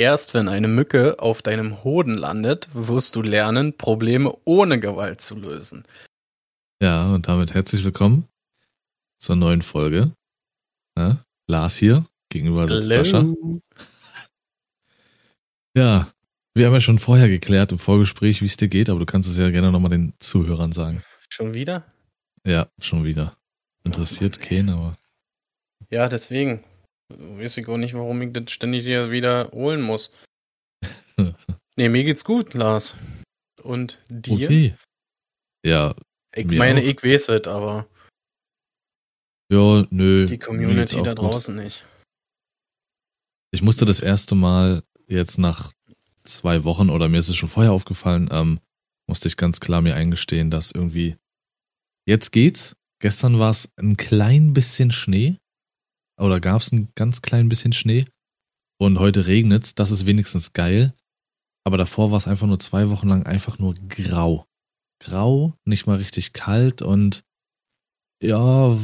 Erst wenn eine Mücke auf deinem Hoden landet, wirst du lernen, Probleme ohne Gewalt zu lösen. Ja, und damit herzlich willkommen zur neuen Folge. Ja, Lars hier, gegenüber sitzt Sascha. Ja, wir haben ja schon vorher geklärt im Vorgespräch, wie es dir geht, aber du kannst es ja gerne nochmal den Zuhörern sagen. Schon wieder? Ja, schon wieder. Interessiert oh, keinen, aber. Ja, deswegen. Weiß ich auch nicht, warum ich das ständig hier wiederholen muss. nee, mir geht's gut, Lars. Und dir? Okay. Ja. Ich meine, auch. ich weiß es, aber. Ja, nö. Die Community da draußen gut. nicht. Ich musste das erste Mal jetzt nach zwei Wochen, oder mir ist es schon vorher aufgefallen, ähm, musste ich ganz klar mir eingestehen, dass irgendwie jetzt geht's. Gestern war es ein klein bisschen Schnee, oder gab es ein ganz klein bisschen Schnee. Und heute regnet das ist wenigstens geil. Aber davor war es einfach nur zwei Wochen lang einfach nur grau. Grau, nicht mal richtig kalt und ja,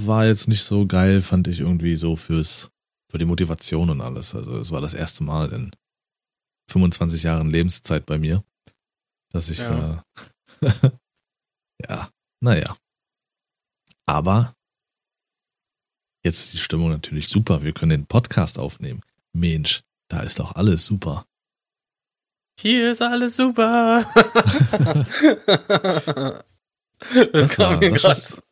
war jetzt nicht so geil, fand ich irgendwie so fürs, für die Motivation und alles. Also es war das erste Mal in 25 Jahren Lebenszeit bei mir, dass ich ja. da, ja, naja. Aber Jetzt ist die Stimmung natürlich super. Wir können den Podcast aufnehmen. Mensch, da ist doch alles super. Hier ist alles super. das, kam mir grad,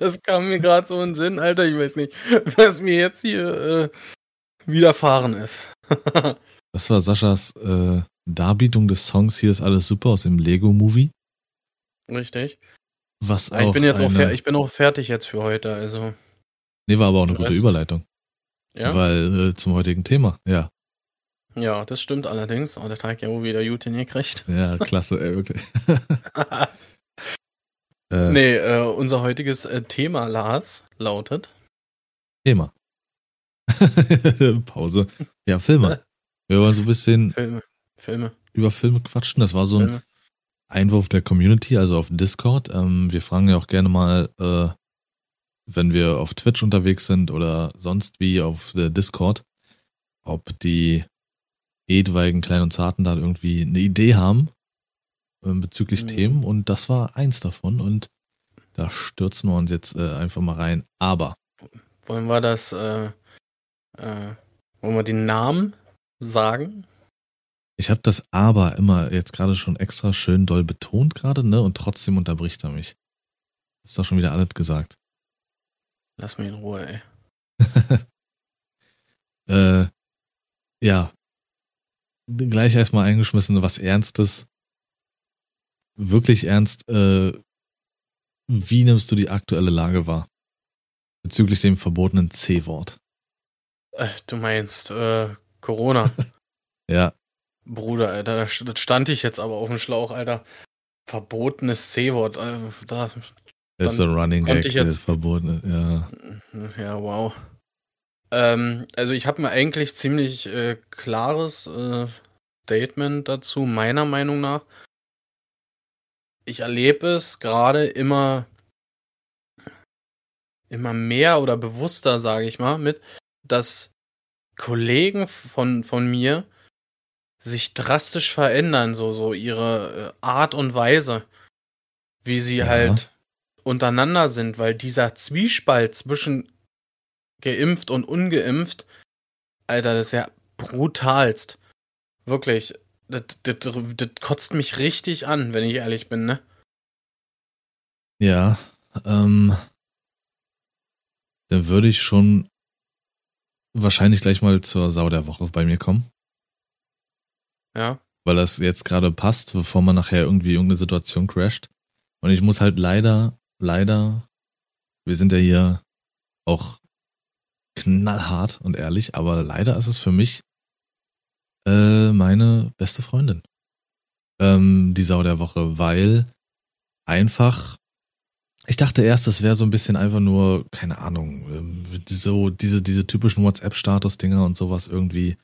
das kam mir gerade so in den Sinn, Alter. Ich weiß nicht, was mir jetzt hier äh, widerfahren ist. das war Saschas äh, Darbietung des Songs Hier ist alles super aus dem Lego-Movie. Richtig. Was auch ich bin jetzt eine... auch, ich bin auch fertig jetzt für heute, also. Nee, war aber auch eine gute Überleitung. Ja. Weil äh, zum heutigen Thema, ja. Ja, das stimmt allerdings. Aber der Tag ja wohl wieder gut kriegt. Ja, klasse, ey, wirklich. äh, nee, äh, unser heutiges äh, Thema, Lars, lautet. Thema. Pause. Ja, Filme. Wir wollen so ein bisschen Filme. Filme. über Filme quatschen. Das war so ein Filme. Einwurf der Community, also auf Discord. Ähm, wir fragen ja auch gerne mal äh, wenn wir auf Twitch unterwegs sind oder sonst wie auf der Discord, ob die etwaigen Kleinen und Zarten da irgendwie eine Idee haben äh, bezüglich mhm. Themen und das war eins davon und da stürzen wir uns jetzt äh, einfach mal rein. Aber wollen wir das, äh, äh, wollen wir den Namen sagen? Ich habe das aber immer jetzt gerade schon extra schön doll betont gerade, ne? Und trotzdem unterbricht er mich. Ist doch schon wieder alles gesagt. Lass mich in Ruhe, ey. äh, ja. Gleich erstmal eingeschmissen, was Ernstes. Wirklich ernst. Äh, wie nimmst du die aktuelle Lage wahr? Bezüglich dem verbotenen C-Wort. Äh, du meinst, äh, Corona. ja. Bruder, Alter, das stand ich jetzt aber auf dem Schlauch, Alter. Verbotenes C-Wort. Äh, da ist ein Running Gag, ich jetzt, verboten, ja. Ja, wow. Ähm, also ich habe mir eigentlich ziemlich äh, klares äh, Statement dazu, meiner Meinung nach. Ich erlebe es gerade immer, immer mehr oder bewusster, sage ich mal, mit, dass Kollegen von, von mir sich drastisch verändern, so, so ihre äh, Art und Weise, wie sie ja. halt untereinander sind, weil dieser Zwiespalt zwischen geimpft und ungeimpft, Alter, das ist ja brutalst. Wirklich. Das, das, das kotzt mich richtig an, wenn ich ehrlich bin, ne? Ja, ähm, dann würde ich schon wahrscheinlich gleich mal zur Sau der Woche bei mir kommen. Ja. Weil das jetzt gerade passt, bevor man nachher irgendwie irgendeine Situation crasht. Und ich muss halt leider leider, wir sind ja hier auch knallhart und ehrlich, aber leider ist es für mich äh, meine beste Freundin. Ähm, die Sau der Woche, weil einfach, ich dachte erst, das wäre so ein bisschen einfach nur, keine Ahnung, ähm, so diese, diese typischen WhatsApp-Status-Dinger und sowas irgendwie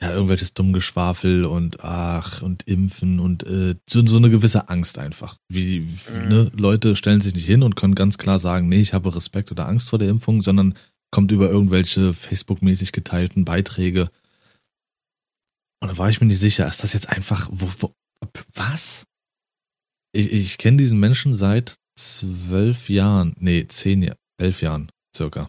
ja, irgendwelches Dummgeschwafel und ach und Impfen und äh, so, so eine gewisse Angst einfach. Wie, mhm. ne, Leute stellen sich nicht hin und können ganz klar sagen, nee, ich habe Respekt oder Angst vor der Impfung, sondern kommt über irgendwelche Facebook-mäßig geteilten Beiträge. Und da war ich mir nicht sicher, ist das jetzt einfach, wo, wo was? Ich, ich kenne diesen Menschen seit zwölf Jahren, nee, zehn, elf Jahren circa.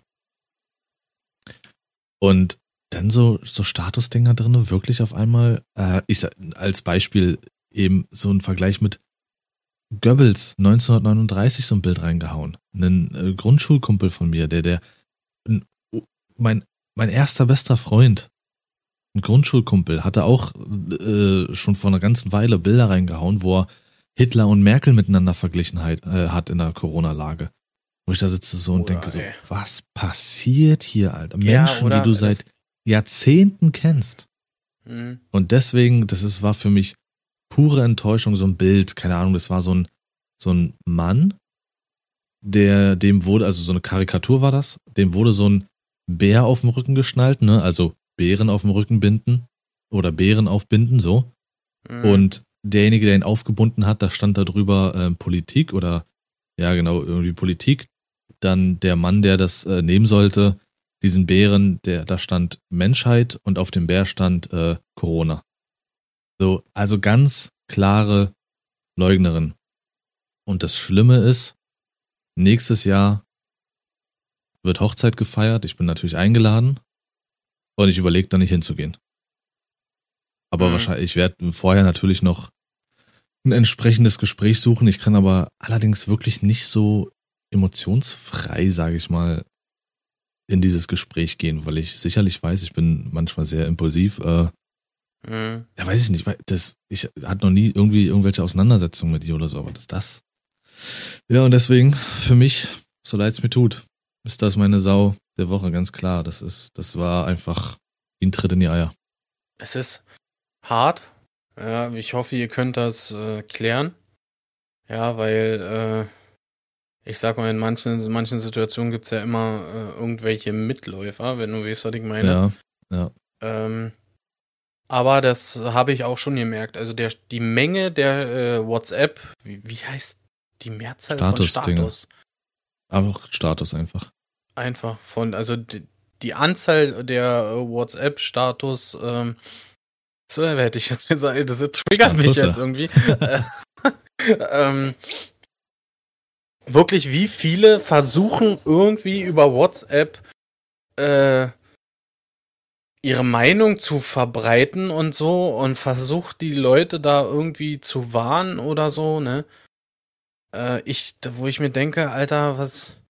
Und dann so, so Statusdinger drinne, wirklich auf einmal, äh, ich als Beispiel eben so ein Vergleich mit Goebbels 1939 so ein Bild reingehauen. Ein äh, Grundschulkumpel von mir, der, der, mein, mein erster bester Freund, ein Grundschulkumpel, hatte auch äh, schon vor einer ganzen Weile Bilder reingehauen, wo er Hitler und Merkel miteinander verglichen hat, äh, hat in der Corona-Lage. Wo ich da sitze so und oder, denke so, ey. was passiert hier, Alter? Ja, Menschen, die du seit Jahrzehnten kennst. Mhm. Und deswegen, das ist, war für mich pure Enttäuschung, so ein Bild, keine Ahnung, das war so ein, so ein Mann, der, dem wurde, also so eine Karikatur war das, dem wurde so ein Bär auf dem Rücken geschnallt, ne, also Bären auf dem Rücken binden oder Bären aufbinden, so. Mhm. Und derjenige, der ihn aufgebunden hat, da stand da drüber äh, Politik oder, ja genau, irgendwie Politik. Dann der Mann, der das äh, nehmen sollte, diesen Bären, der, da stand Menschheit und auf dem Bär stand äh, Corona. So, also ganz klare Leugnerin. Und das Schlimme ist, nächstes Jahr wird Hochzeit gefeiert. Ich bin natürlich eingeladen und ich überlege da nicht hinzugehen. Aber mhm. wahrscheinlich, ich werde vorher natürlich noch ein entsprechendes Gespräch suchen. Ich kann aber allerdings wirklich nicht so emotionsfrei, sage ich mal, in dieses Gespräch gehen, weil ich sicherlich weiß, ich bin manchmal sehr impulsiv. Äh, Mhm. Ja, weiß ich nicht. Das, ich hatte noch nie irgendwie irgendwelche Auseinandersetzungen mit ihr oder so, aber das das. Ja, und deswegen, für mich, so leid es mir tut, ist das meine Sau der Woche, ganz klar. Das ist, das war einfach ein Tritt in die Eier. Es ist hart. Ja, ich hoffe, ihr könnt das äh, klären. Ja, weil, äh, ich sag mal, in manchen, in manchen Situationen gibt's ja immer äh, irgendwelche Mitläufer, wenn du weißt, was ich meine. Ja, ja. Ähm, aber das habe ich auch schon gemerkt. Also der, die Menge der äh, WhatsApp, wie, wie heißt die Mehrzahl Status von Status? Einfach Status einfach. Einfach von, also die, die Anzahl der äh, WhatsApp-Status, ähm, so hätte ich jetzt gesagt, das triggert mich jetzt irgendwie. ähm, wirklich, wie viele versuchen irgendwie über WhatsApp äh, ihre Meinung zu verbreiten und so und versucht die Leute da irgendwie zu warnen oder so, ne? Äh, ich, wo ich mir denke, Alter, was.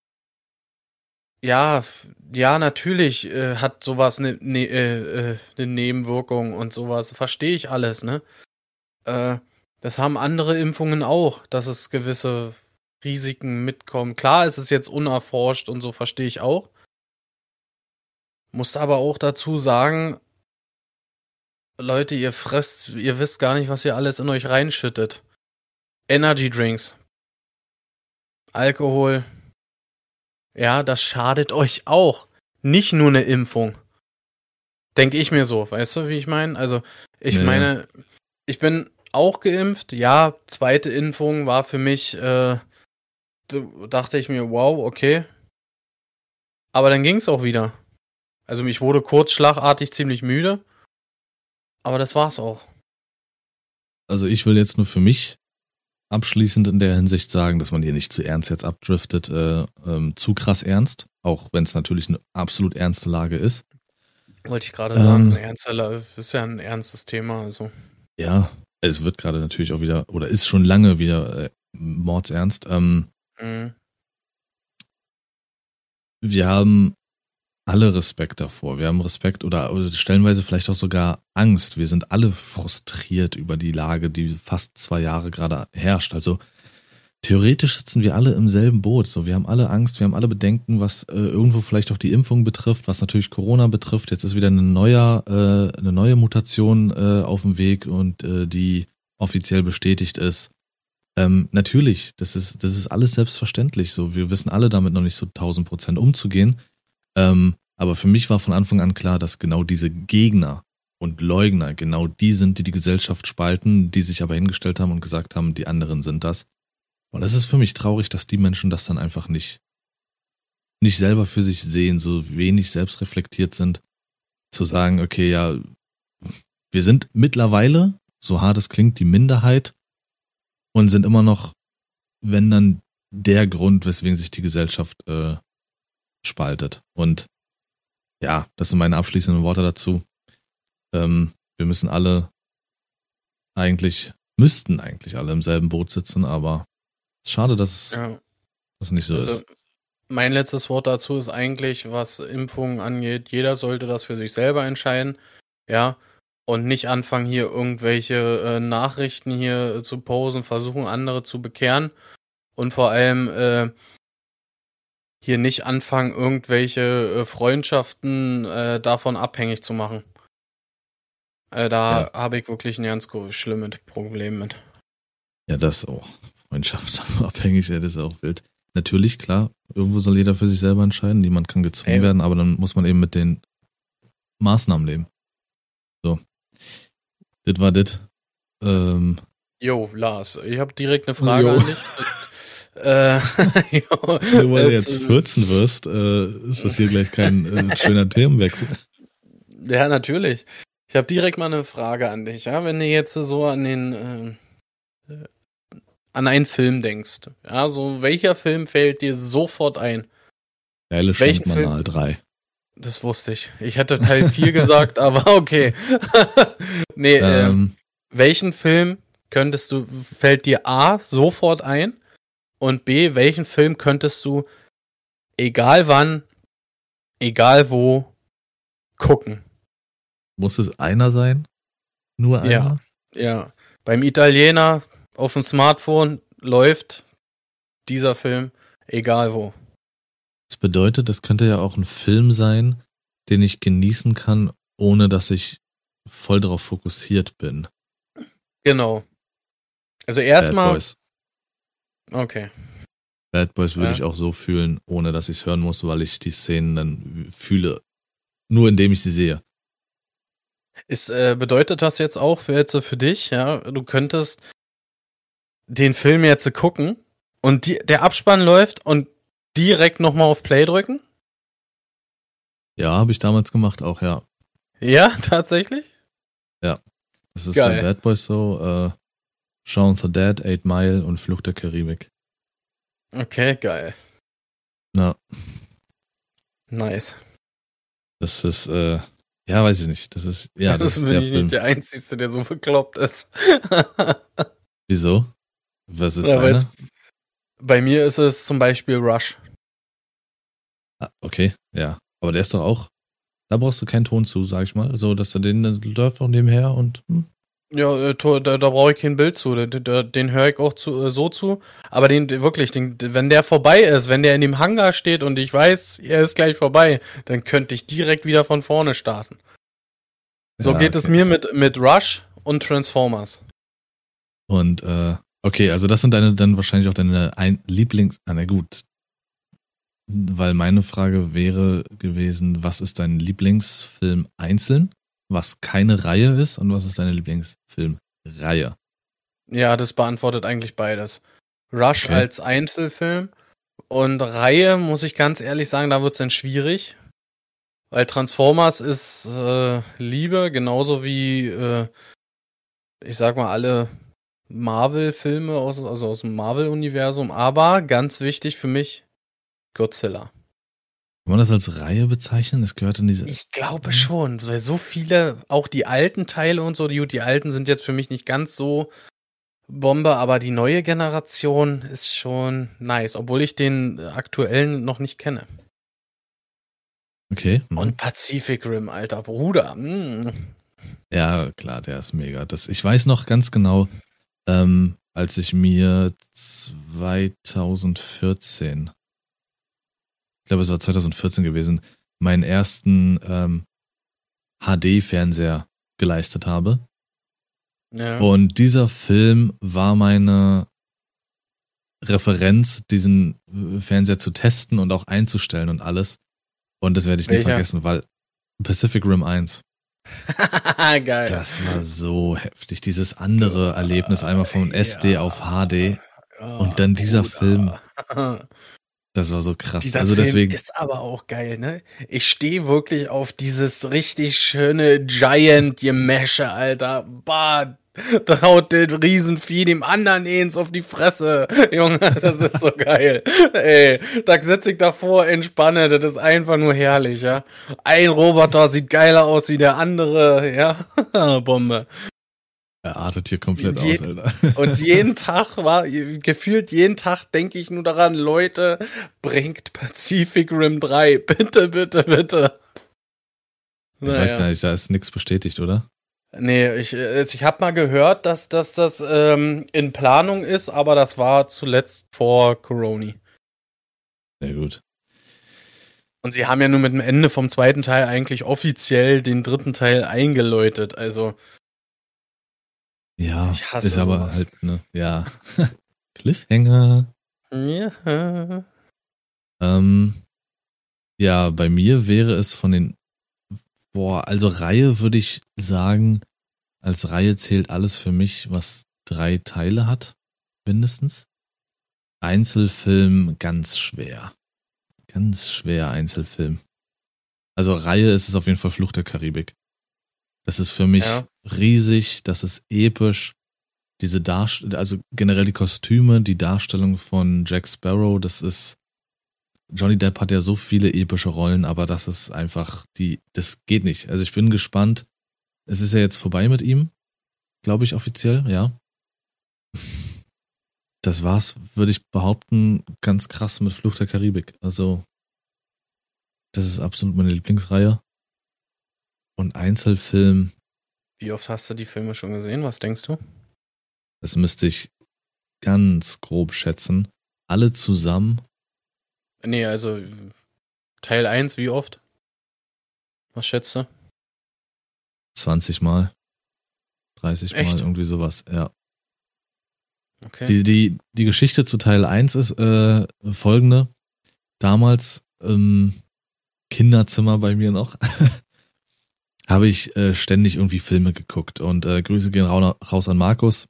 Ja, ja, natürlich äh, hat sowas eine ne, äh, ne Nebenwirkung und sowas. Verstehe ich alles, ne? Äh, das haben andere Impfungen auch, dass es gewisse Risiken mitkommen. Klar ist es jetzt unerforscht und so, verstehe ich auch. Muss aber auch dazu sagen, Leute, ihr fresst, ihr wisst gar nicht, was ihr alles in euch reinschüttet. Energy Drinks. Alkohol. Ja, das schadet euch auch. Nicht nur eine Impfung. Denke ich mir so, weißt du, wie ich meine? Also, ich nee. meine, ich bin auch geimpft. Ja, zweite Impfung war für mich, äh, dachte ich mir, wow, okay. Aber dann ging's auch wieder. Also mich wurde kurz schlagartig ziemlich müde. Aber das war's auch. Also ich will jetzt nur für mich abschließend in der Hinsicht sagen, dass man hier nicht zu ernst jetzt abdriftet, äh, ähm, zu krass ernst, auch wenn es natürlich eine absolut ernste Lage ist. Wollte ich gerade sagen, ähm, ernste, ist ja ein ernstes Thema, also. Ja, es wird gerade natürlich auch wieder, oder ist schon lange wieder äh, mordsernst. Ähm, mhm. Wir haben alle Respekt davor. Wir haben Respekt oder, stellenweise vielleicht auch sogar Angst. Wir sind alle frustriert über die Lage, die fast zwei Jahre gerade herrscht. Also theoretisch sitzen wir alle im selben Boot. So, wir haben alle Angst, wir haben alle Bedenken, was äh, irgendwo vielleicht auch die Impfung betrifft, was natürlich Corona betrifft. Jetzt ist wieder eine neue, äh, eine neue Mutation äh, auf dem Weg und äh, die offiziell bestätigt ist. Ähm, natürlich, das ist, das ist alles selbstverständlich. So, wir wissen alle damit noch nicht so 1000 Prozent umzugehen. Ähm, aber für mich war von Anfang an klar, dass genau diese Gegner und Leugner genau die sind, die die Gesellschaft spalten, die sich aber hingestellt haben und gesagt haben, die anderen sind das. Und es ist für mich traurig, dass die Menschen das dann einfach nicht, nicht selber für sich sehen, so wenig selbst reflektiert sind, zu sagen, okay, ja, wir sind mittlerweile, so hart es klingt, die Minderheit und sind immer noch, wenn dann der Grund, weswegen sich die Gesellschaft äh, spaltet. Und ja, das sind meine abschließenden Worte dazu. Ähm, wir müssen alle eigentlich, müssten eigentlich alle im selben Boot sitzen, aber schade, dass ja. das nicht so also, ist. Mein letztes Wort dazu ist eigentlich, was Impfungen angeht, jeder sollte das für sich selber entscheiden, ja, und nicht anfangen, hier irgendwelche äh, Nachrichten hier zu posen, versuchen, andere zu bekehren und vor allem äh, hier nicht anfangen, irgendwelche äh, Freundschaften äh, davon abhängig zu machen. Äh, da ja. habe ich wirklich ein ganz schlimmes Problem mit. Ja, das auch. Freundschaft abhängig, ja, das ist auch wild. Natürlich, klar, irgendwo soll jeder für sich selber entscheiden, niemand kann gezwungen Ey. werden, aber dann muss man eben mit den Maßnahmen leben. So. Das war das. Ähm. Jo, Lars, ich habe direkt eine Frage jo. an dich. Äh, Nur weil du jetzt 14 wirst, äh, ist das hier gleich kein äh, schöner Themenwechsel. Ja, natürlich. Ich habe direkt mal eine Frage an dich. Ja, wenn du jetzt so an den äh, an einen Film denkst, ja, so welcher Film fällt dir sofort ein? Geile Schwindmanal 3. Das wusste ich. Ich hätte Teil 4 gesagt, aber okay. nee, ähm, ähm, welchen Film könntest du, fällt dir A sofort ein? Und B, welchen Film könntest du, egal wann, egal wo, gucken? Muss es einer sein? Nur einer? Ja, ja. Beim Italiener auf dem Smartphone läuft dieser Film, egal wo. Das bedeutet, das könnte ja auch ein Film sein, den ich genießen kann, ohne dass ich voll darauf fokussiert bin. Genau. Also erstmal. Okay. Bad Boys würde ja. ich auch so fühlen, ohne dass ich es hören muss, weil ich die Szenen dann fühle, nur indem ich sie sehe. Ist, äh, bedeutet das jetzt auch für jetzt für dich, ja, du könntest den Film jetzt gucken und die, der Abspann läuft und direkt nochmal auf Play drücken? Ja, habe ich damals gemacht auch, ja. Ja, tatsächlich? Ja. Das ist Geil. bei Bad Boys so, äh, Shaun the Dead, Eight Mile und Flucht der Karibik. Okay, geil. Na. Nice. Das ist, äh, ja, weiß ich nicht. Das ist, ja, das, das ist der ich Film. nicht der Einzige, der so bekloppt ist. Wieso? Was ist ja, deiner? Bei mir ist es zum Beispiel Rush. Ah, okay, ja. Aber der ist doch auch, da brauchst du keinen Ton zu, sag ich mal. So, dass du den, läuft auch nebenher und, hm. Ja, äh, da, da brauche ich kein Bild zu. Den, den höre ich auch zu, äh, so zu. Aber den wirklich, den, wenn der vorbei ist, wenn der in dem Hangar steht und ich weiß, er ist gleich vorbei, dann könnte ich direkt wieder von vorne starten. So ja, geht okay. es mir mit, mit Rush und Transformers. Und äh, okay, also das sind deine dann wahrscheinlich auch deine Ein Lieblings. Ah, na gut. Weil meine Frage wäre gewesen, was ist dein Lieblingsfilm einzeln? was keine Reihe ist und was ist deine Lieblingsfilmreihe? Ja, das beantwortet eigentlich beides. Rush okay. als Einzelfilm und Reihe, muss ich ganz ehrlich sagen, da wird es dann schwierig. Weil Transformers ist äh, Liebe, genauso wie, äh, ich sag mal, alle Marvel-Filme, aus, also aus dem Marvel-Universum. Aber ganz wichtig für mich, Godzilla. Kann man das als Reihe bezeichnen? Das gehört in diese. Ich glaube schon. So viele, auch die alten Teile und so, die, die alten sind jetzt für mich nicht ganz so Bombe, aber die neue Generation ist schon nice, obwohl ich den aktuellen noch nicht kenne. Okay. Mhm. Und Pacific Rim, alter Bruder. Mm. Ja, klar, der ist mega. Das, ich weiß noch ganz genau, ähm, als ich mir 2014 glaube, es war 2014 gewesen, meinen ersten ähm, HD-Fernseher geleistet habe. Ja. Und dieser Film war meine Referenz, diesen äh, Fernseher zu testen und auch einzustellen und alles. Und das werde ich Welcher? nie vergessen, weil Pacific Rim 1. Geil. Das war so heftig. Dieses andere Erlebnis, einmal von SD ja. auf HD. und dann dieser Bruder. Film. Das war so krass. Dieser also Film deswegen. ist aber auch geil, ne? Ich stehe wirklich auf dieses richtig schöne Giant-Gemäsche, Alter. Bah, da haut der Riesenvieh dem anderen eins auf die Fresse. Junge, das ist so geil. Ey, da sitze ich davor, entspanne, das ist einfach nur herrlich, ja. Ein Roboter sieht geiler aus wie der andere, ja. Bombe. Er artet hier komplett Je- aus, Alter. Und jeden Tag war, gefühlt jeden Tag denke ich nur daran, Leute, bringt Pacific Rim 3. Bitte, bitte, bitte. Ich weiß gar nicht, da ist nichts bestätigt, oder? Nee, ich, äh, ich habe mal gehört, dass, dass das ähm, in Planung ist, aber das war zuletzt vor Corona. Na gut. Und sie haben ja nur mit dem Ende vom zweiten Teil eigentlich offiziell den dritten Teil eingeläutet. Also, Ja, Ich hasse ist aber sowas. halt, ne, ja. Cliffhanger. ja. Ähm, ja, bei mir wäre es von den, boah, also Reihe würde ich sagen, als Reihe zählt alles für mich, was drei Teile hat, mindestens. Einzelfilm ganz schwer. Ganz schwer Einzelfilm. Also Reihe ist es auf jeden Fall Flucht der Karibik. Das ist für mich Ja. riesig, das ist episch. Diese Darstellung, also generell die Kostüme, die Darstellung von Jack Sparrow, das ist Johnny Depp hat ja so viele epische Rollen, aber das ist einfach die, das geht nicht. Also ich bin gespannt. Es ist ja jetzt vorbei mit ihm, glaube ich offiziell, ja. Das war's, würde ich behaupten, ganz krass mit Fluch der Karibik. Also das ist absolut meine Lieblingsreihe. Und Einzelfilm, Wie oft hast du die Filme schon gesehen? Was denkst du? das müsste ich ganz grob schätzen. Alle zusammen Nee, also Teil 1, wie oft? Was schätzt du? 20 Mal, 30 Mal, Echt? irgendwie sowas, ja. Okay. Die, die, die Geschichte zu Teil 1 ist äh, folgende. Damals im Kinderzimmer bei mir noch habe ich äh, ständig irgendwie Filme geguckt und äh, Grüße gehen rau- raus an Markus.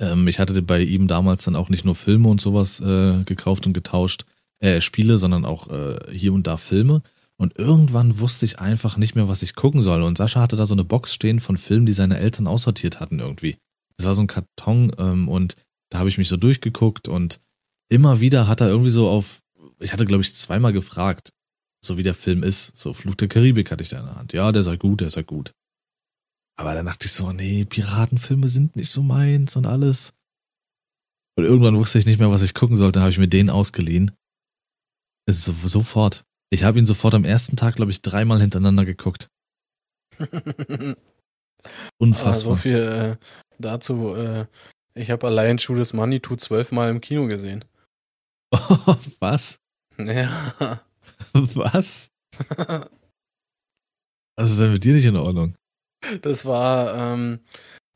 Ähm, ich hatte bei ihm damals dann auch nicht nur Filme und sowas äh, gekauft und getauscht, äh, Spiele, sondern auch äh, hier und da Filme. Und irgendwann wusste ich einfach nicht mehr, was ich gucken soll. Und Sascha hatte da so eine Box stehen von Filmen, die seine Eltern aussortiert hatten irgendwie. Das war so ein Karton ähm, und da habe ich mich so durchgeguckt und immer wieder hat er irgendwie so auf, ich hatte glaube ich zweimal gefragt, so wie der Film ist, so Flug der Karibik hatte ich da in der Hand. Ja, der sei gut, der sei gut. Aber dann dachte ich so, nee, Piratenfilme sind nicht so meins und alles. Und irgendwann wusste ich nicht mehr, was ich gucken sollte, dann habe ich mir den ausgeliehen. Ist so, sofort. Ich habe ihn sofort am ersten Tag, glaube ich, dreimal hintereinander geguckt. Ah, Unfassbar. so viel äh, dazu. Äh, ich habe allein Shoot is Money to zwölfmal im Kino gesehen. Was? Ja. Was? Was ist denn mit dir nicht in Ordnung? Das war ähm,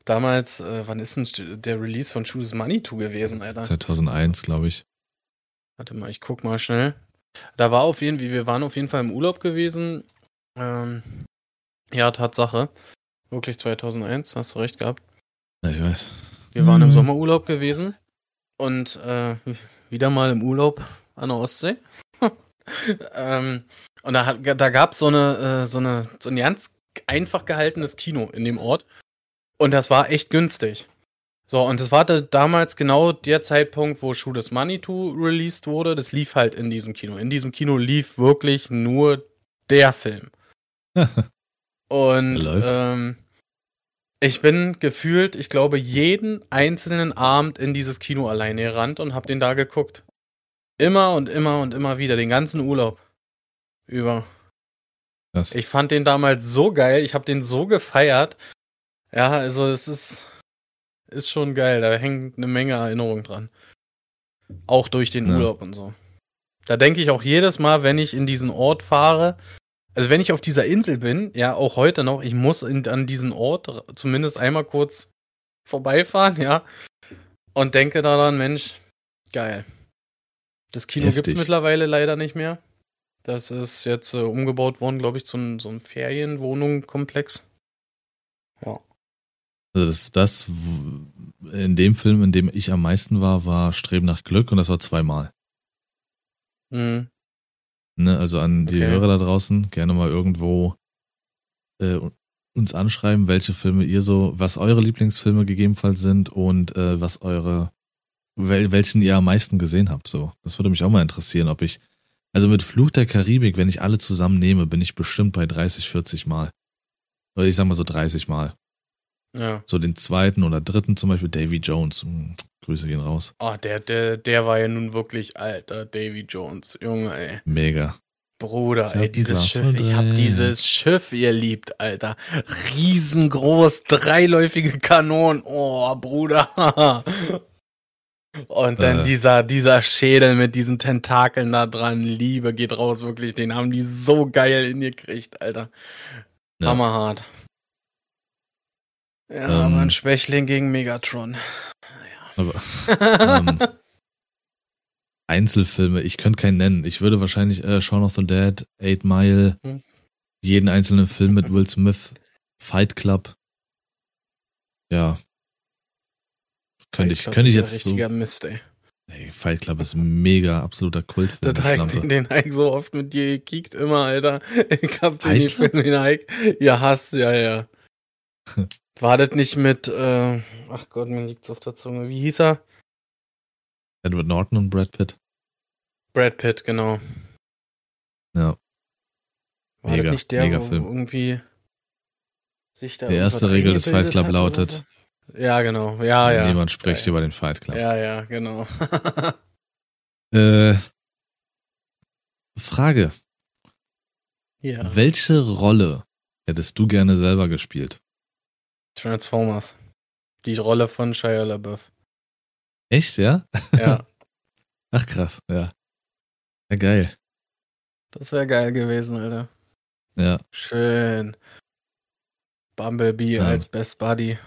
damals, äh, wann ist denn der Release von Shoot is Money to gewesen, Alter? 2001, glaube ich. Warte mal, ich guck mal schnell. Da war auf jeden Fall, wir waren auf jeden Fall im Urlaub gewesen. Ähm, ja, Tatsache. Wirklich 2001, hast du recht gehabt. Ich weiß. Wir waren im Mhm. Sommerurlaub gewesen und äh, wieder mal im Urlaub an der Ostsee. ähm, und da, hat- da gab so eine, äh, so eine, so ein ganz einfach gehaltenes Kino in dem Ort. Und das war echt günstig. So, und das war da damals genau der Zeitpunkt, wo Shoot is Money to released wurde. Das lief halt in diesem Kino. In diesem Kino lief wirklich nur der Film. Und ähm, ich bin gefühlt, ich glaube, jeden einzelnen Abend in dieses Kino alleine gerannt und hab den da geguckt. Immer und immer und immer wieder, den ganzen Urlaub über. Das, Ich fand den damals so geil, ich hab den so gefeiert. Ja, also es ist, ist schon geil, da hängt eine Menge Erinnerung dran. Auch durch den Ja. Urlaub und so. Da denke ich auch jedes Mal, wenn ich in diesen Ort fahre, also wenn ich auf dieser Insel bin, ja, auch heute noch, ich muss in, an diesen Ort zumindest einmal kurz vorbeifahren, ja, und denke daran, Mensch, geil. Das Kino Heftig. gibt's mittlerweile leider nicht mehr. Das ist jetzt äh, umgebaut worden, glaube ich, zu so einem Ferienwohnungskomplex. Ja. Also das, das, in dem Film, in dem ich am meisten war, war Streben nach Glück und das war zweimal. Mhm. Ne, also an die Okay. Hörer da draußen gerne mal irgendwo äh, uns anschreiben, welche Filme ihr so, was eure Lieblingsfilme gegebenenfalls sind und äh, was eure, wel, welchen ihr am meisten gesehen habt. So, das würde mich auch mal interessieren, ob ich, also mit Fluch der Karibik, wenn ich alle zusammen nehme, bin ich bestimmt bei 30, 40 Mal. Oder ich sag mal so 30 Mal. Ja. So den zweiten oder dritten zum Beispiel Davy Jones. Hm, Grüße gehen raus. Oh, der, der, der war ja nun wirklich alter Davy Jones. Junge, ey. Mega. Bruder, ey, dieses Schiff, ich hab dieses Schiff, ihr liebt, Alter. Riesengroß, dreiläufige Kanonen. Oh, Bruder. Und dann Äh. dieser, dieser Schädel mit diesen Tentakeln da dran. Liebe geht raus, wirklich. Den haben die so geil hingekriegt, Alter. Ja. Hammerhart. Ja, Ähm. aber ein Schwächling gegen Megatron. Aber, ähm, Einzelfilme, ich könnte keinen nennen. Ich würde wahrscheinlich äh, Shaun of the Dead, Eight Mile, Hm. jeden einzelnen Film mit Will Smith, Fight Club. Ja. Könnte ich, könnte ich jetzt so. richtiger Mist, ey. Nee, Fight Club ist mega absoluter Kultfilm. Heik, Schlampe. den, den Heik so oft mit dir gekickt, immer, Alter. Ich hab den mit den Heik. Ja, hast, ja, ja. War das nicht mit, äh, ach Gott, mir liegt's auf der Zunge. Wie hieß er? Edward Norton und Brad Pitt. Brad Pitt, genau. Ja. War Mega, das nicht der, mega wo Film. irgendwie sich da Die erste Regel des Fight Club lautet, so? Ja, genau. Ja, ja. niemand spricht ja, über den Fight Club. Ja, ja, genau. Äh, Frage. ja. Welche Rolle hättest du gerne selber gespielt? Transformers. Die Rolle von Shia LaBeouf. Echt, ja? Ja, Ach krass, ja. Ja, geil. das wäre geil gewesen, Alter. Ja. Schön. Bumblebee Ja. als Best Buddy.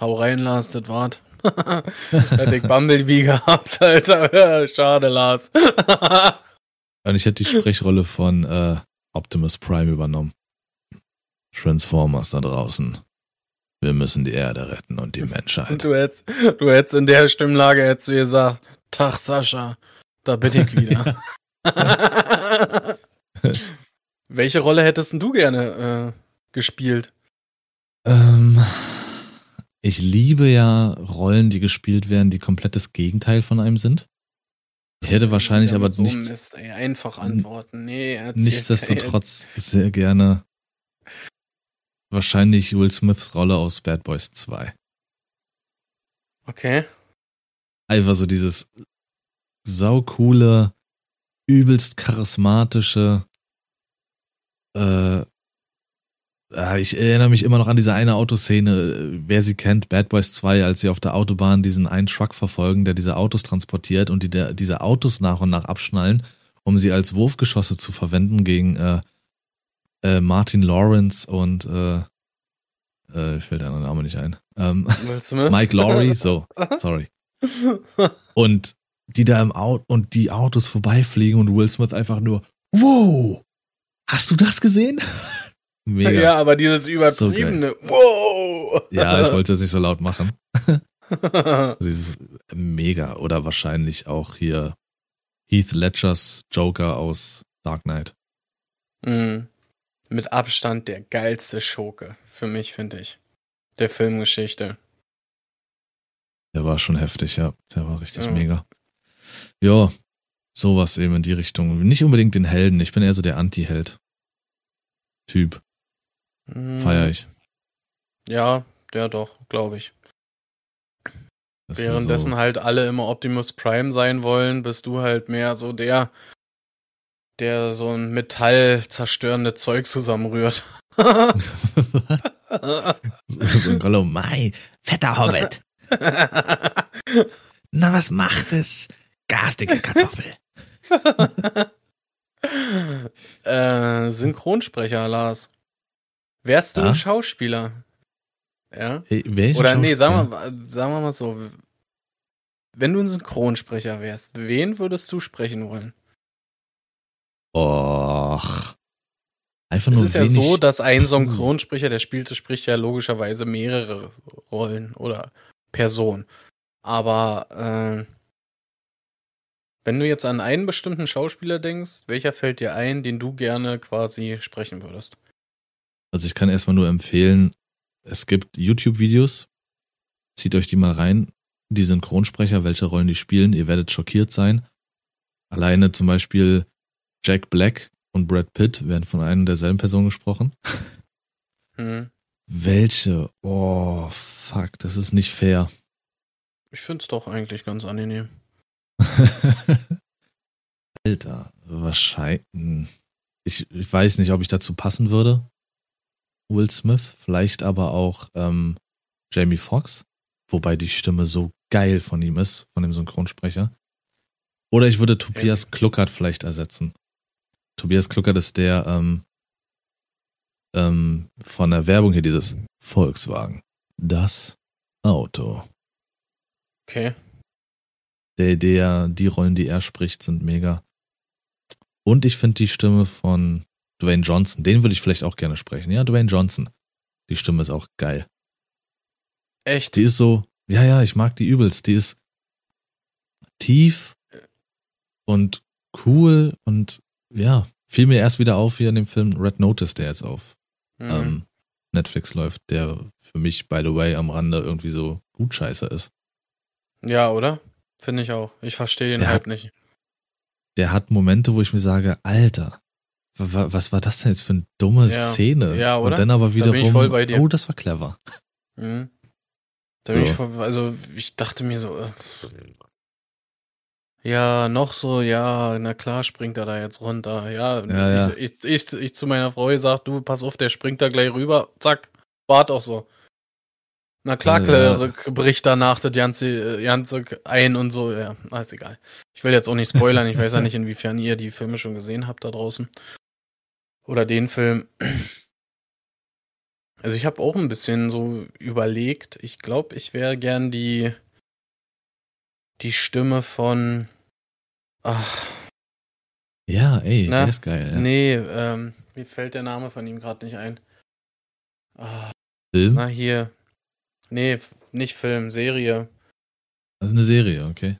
Hau rein, Lars, das wart. Hätte ich Bumblebee gehabt, Alter. Schade, Lars. Und ich hätte die Sprechrolle von äh, Optimus Prime übernommen. Transformers da draußen. Wir müssen die Erde retten und die Und Menschheit. du hättest, du hättest in der Stimmlage hättest du gesagt, Tag Sascha, da bin ich wieder. Welche Rolle hättest denn du gerne äh, gespielt? Ähm, ich liebe ja Rollen, die gespielt werden, die komplett das Gegenteil von einem sind. Ich hätte wahrscheinlich Ja, aber so nichts, Mist, ey, einfach antworten. Nee, nichtsdestotrotz sehr gerne wahrscheinlich Will Smiths Rolle aus Bad Boys 2. kein- Okay. Einfach so dieses saucoole, übelst charismatische, äh, äh, ich erinnere mich immer noch an diese eine Autoszene, wer sie kennt, Bad Boys 2, als sie auf der Autobahn diesen einen Truck verfolgen, der diese Autos transportiert und die der, diese Autos nach und nach abschnallen, um sie als Wurfgeschosse zu verwenden gegen äh, äh, Martin Lawrence und äh, äh, fällt der andere Name nicht ein. Ähm, Will Smith? Mike Laurie, so, sorry. Und die da im Auto und die Autos vorbeifliegen und Will Smith einfach nur, wow, hast du das gesehen? Mega. Ja, aber dieses übertriebene, wow! Ja, ich wollte es nicht so laut machen. Dieses mega. Oder wahrscheinlich auch hier Heath Ledgers Joker aus Dark Knight. Mhm. Mit Abstand der geilste Schurke, für mich, finde ich. Der Filmgeschichte. Der war schon heftig, ja. Der war richtig Ja. mega. Ja, sowas eben in die Richtung. Nicht unbedingt den Helden. Ich bin eher so der Anti-Held. Typ. Mhm. Feier ich. Ja, ja doch, glaube ich. Das Währenddessen halt alle immer Optimus Prime sein wollen, bist du halt mehr so der, der so ein Metall zerstörende Zeug zusammenrührt. So, ein Gollum, Mai, fetter Hobbit. Na, was macht es? Garstige Kartoffel. äh, Synchronsprecher, Lars. Wärst du Ja? ein Schauspieler? Ja? Hey, Oder nee, sagen wir, sagen wir mal so. Wenn du ein Synchronsprecher wärst, wen würdest du sprechen wollen? Och. Einfach Es nur ist ja so, dass ein. Synchronsprecher, der spielt, spricht ja logischerweise mehrere Rollen oder Personen. Aber äh, Wenn du jetzt an einen bestimmten Schauspieler denkst, welcher fällt dir ein, den du gerne quasi sprechen würdest? Also ich kann erstmal nur empfehlen, es gibt YouTube-Videos, zieht euch die mal rein, die Synchronsprecher, welche Rollen die spielen, ihr werdet schockiert sein. Alleine zum Beispiel Jack Black und Brad Pitt werden von einer derselben Person gesprochen. Hm. Welche? Oh, fuck, das ist nicht fair. Ich find's doch eigentlich ganz angenehm. Alter, wahrscheinlich. Ich, ich weiß nicht, ob ich dazu passen würde. Will Smith, vielleicht aber auch ähm, Jamie Foxx, wobei die Stimme so geil von ihm ist, von dem Synchronsprecher. Oder ich würde Tobias Kluckert vielleicht ersetzen. Tobias Kluckert ist der ähm, ähm, von der Werbung hier, dieses Volkswagen. Das Auto. Okay. Der, der, die Rollen, die er spricht, sind mega. Und ich finde die Stimme von Dwayne Johnson, den würde ich vielleicht auch gerne sprechen. Ja, Dwayne Johnson. Die Stimme ist auch geil. Echt? Die ist so, ja, ja, ich mag die übelst. Die ist tief und cool und ja, fiel mir erst wieder auf hier in dem Film Red Notice, der jetzt auf Mhm. ähm, Netflix läuft, der für mich, by the way, am Rande irgendwie so gut scheiße ist. ja, oder? Finde ich auch. Ich verstehe den Ja. Hype nicht. Der hat Momente, wo ich mir sage, Alter, wa- was war das denn jetzt für eine dumme Ja. Szene? Ja, oder? Und dann aber wiederum, dir. oh, das war clever. Mhm. Da Ja. ich, voll- also ich dachte mir so, äh, ja, noch so, ja, na klar springt er da jetzt runter. Ja, Ja, ja. Ich, ich, ich, ich zu meiner Frau gesagt, du, pass auf, der springt da gleich rüber, zack, wart auch so. Na klar, Ja, bricht danach das ganze, äh, ganze ein und so, ja, alles egal. Ich will jetzt auch nicht spoilern, ich weiß ja nicht, inwiefern ihr die Filme schon gesehen habt da draußen. Oder den Film. Also ich habe auch ein bisschen so überlegt. Ich glaube, ich wäre gern die die Stimme von ach Ja, ey, Na, der ist geil. Ja. nee, ähm, mir fällt der Name von ihm gerade nicht ein. Ah, Film? na hier. Nee, nicht Film, Serie. Also eine Serie, okay.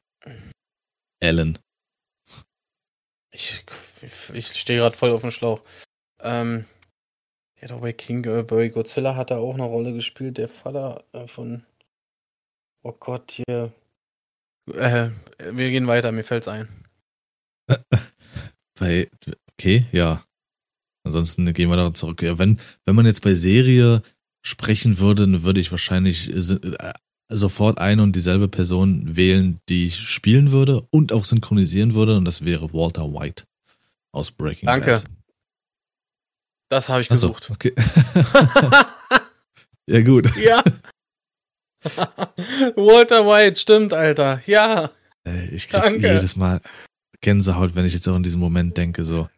Ich, ich, ich stehe gerade voll auf dem Schlauch. Ähm, der hat auch bei King, äh, bei Godzilla hat er auch eine Rolle gespielt, der Vater äh, von. Oh Gott, hier. Äh, wir gehen weiter, mir fällt's ein. Bei, okay, ja. Ansonsten gehen wir da zurück. Ja, wenn, wenn man jetzt bei Serie sprechen würde, dann würde ich wahrscheinlich äh, sofort eine und dieselbe Person wählen, die ich spielen würde und auch synchronisieren würde, und das wäre Walter White aus Breaking Danke. Bad. Das habe ich Achso, gesucht. okay. ja, gut. ja. Walter White, stimmt, Alter. Ja. Ich krieg Danke. jedes Mal Gänsehaut, wenn ich jetzt auch in diesem Moment denke, so,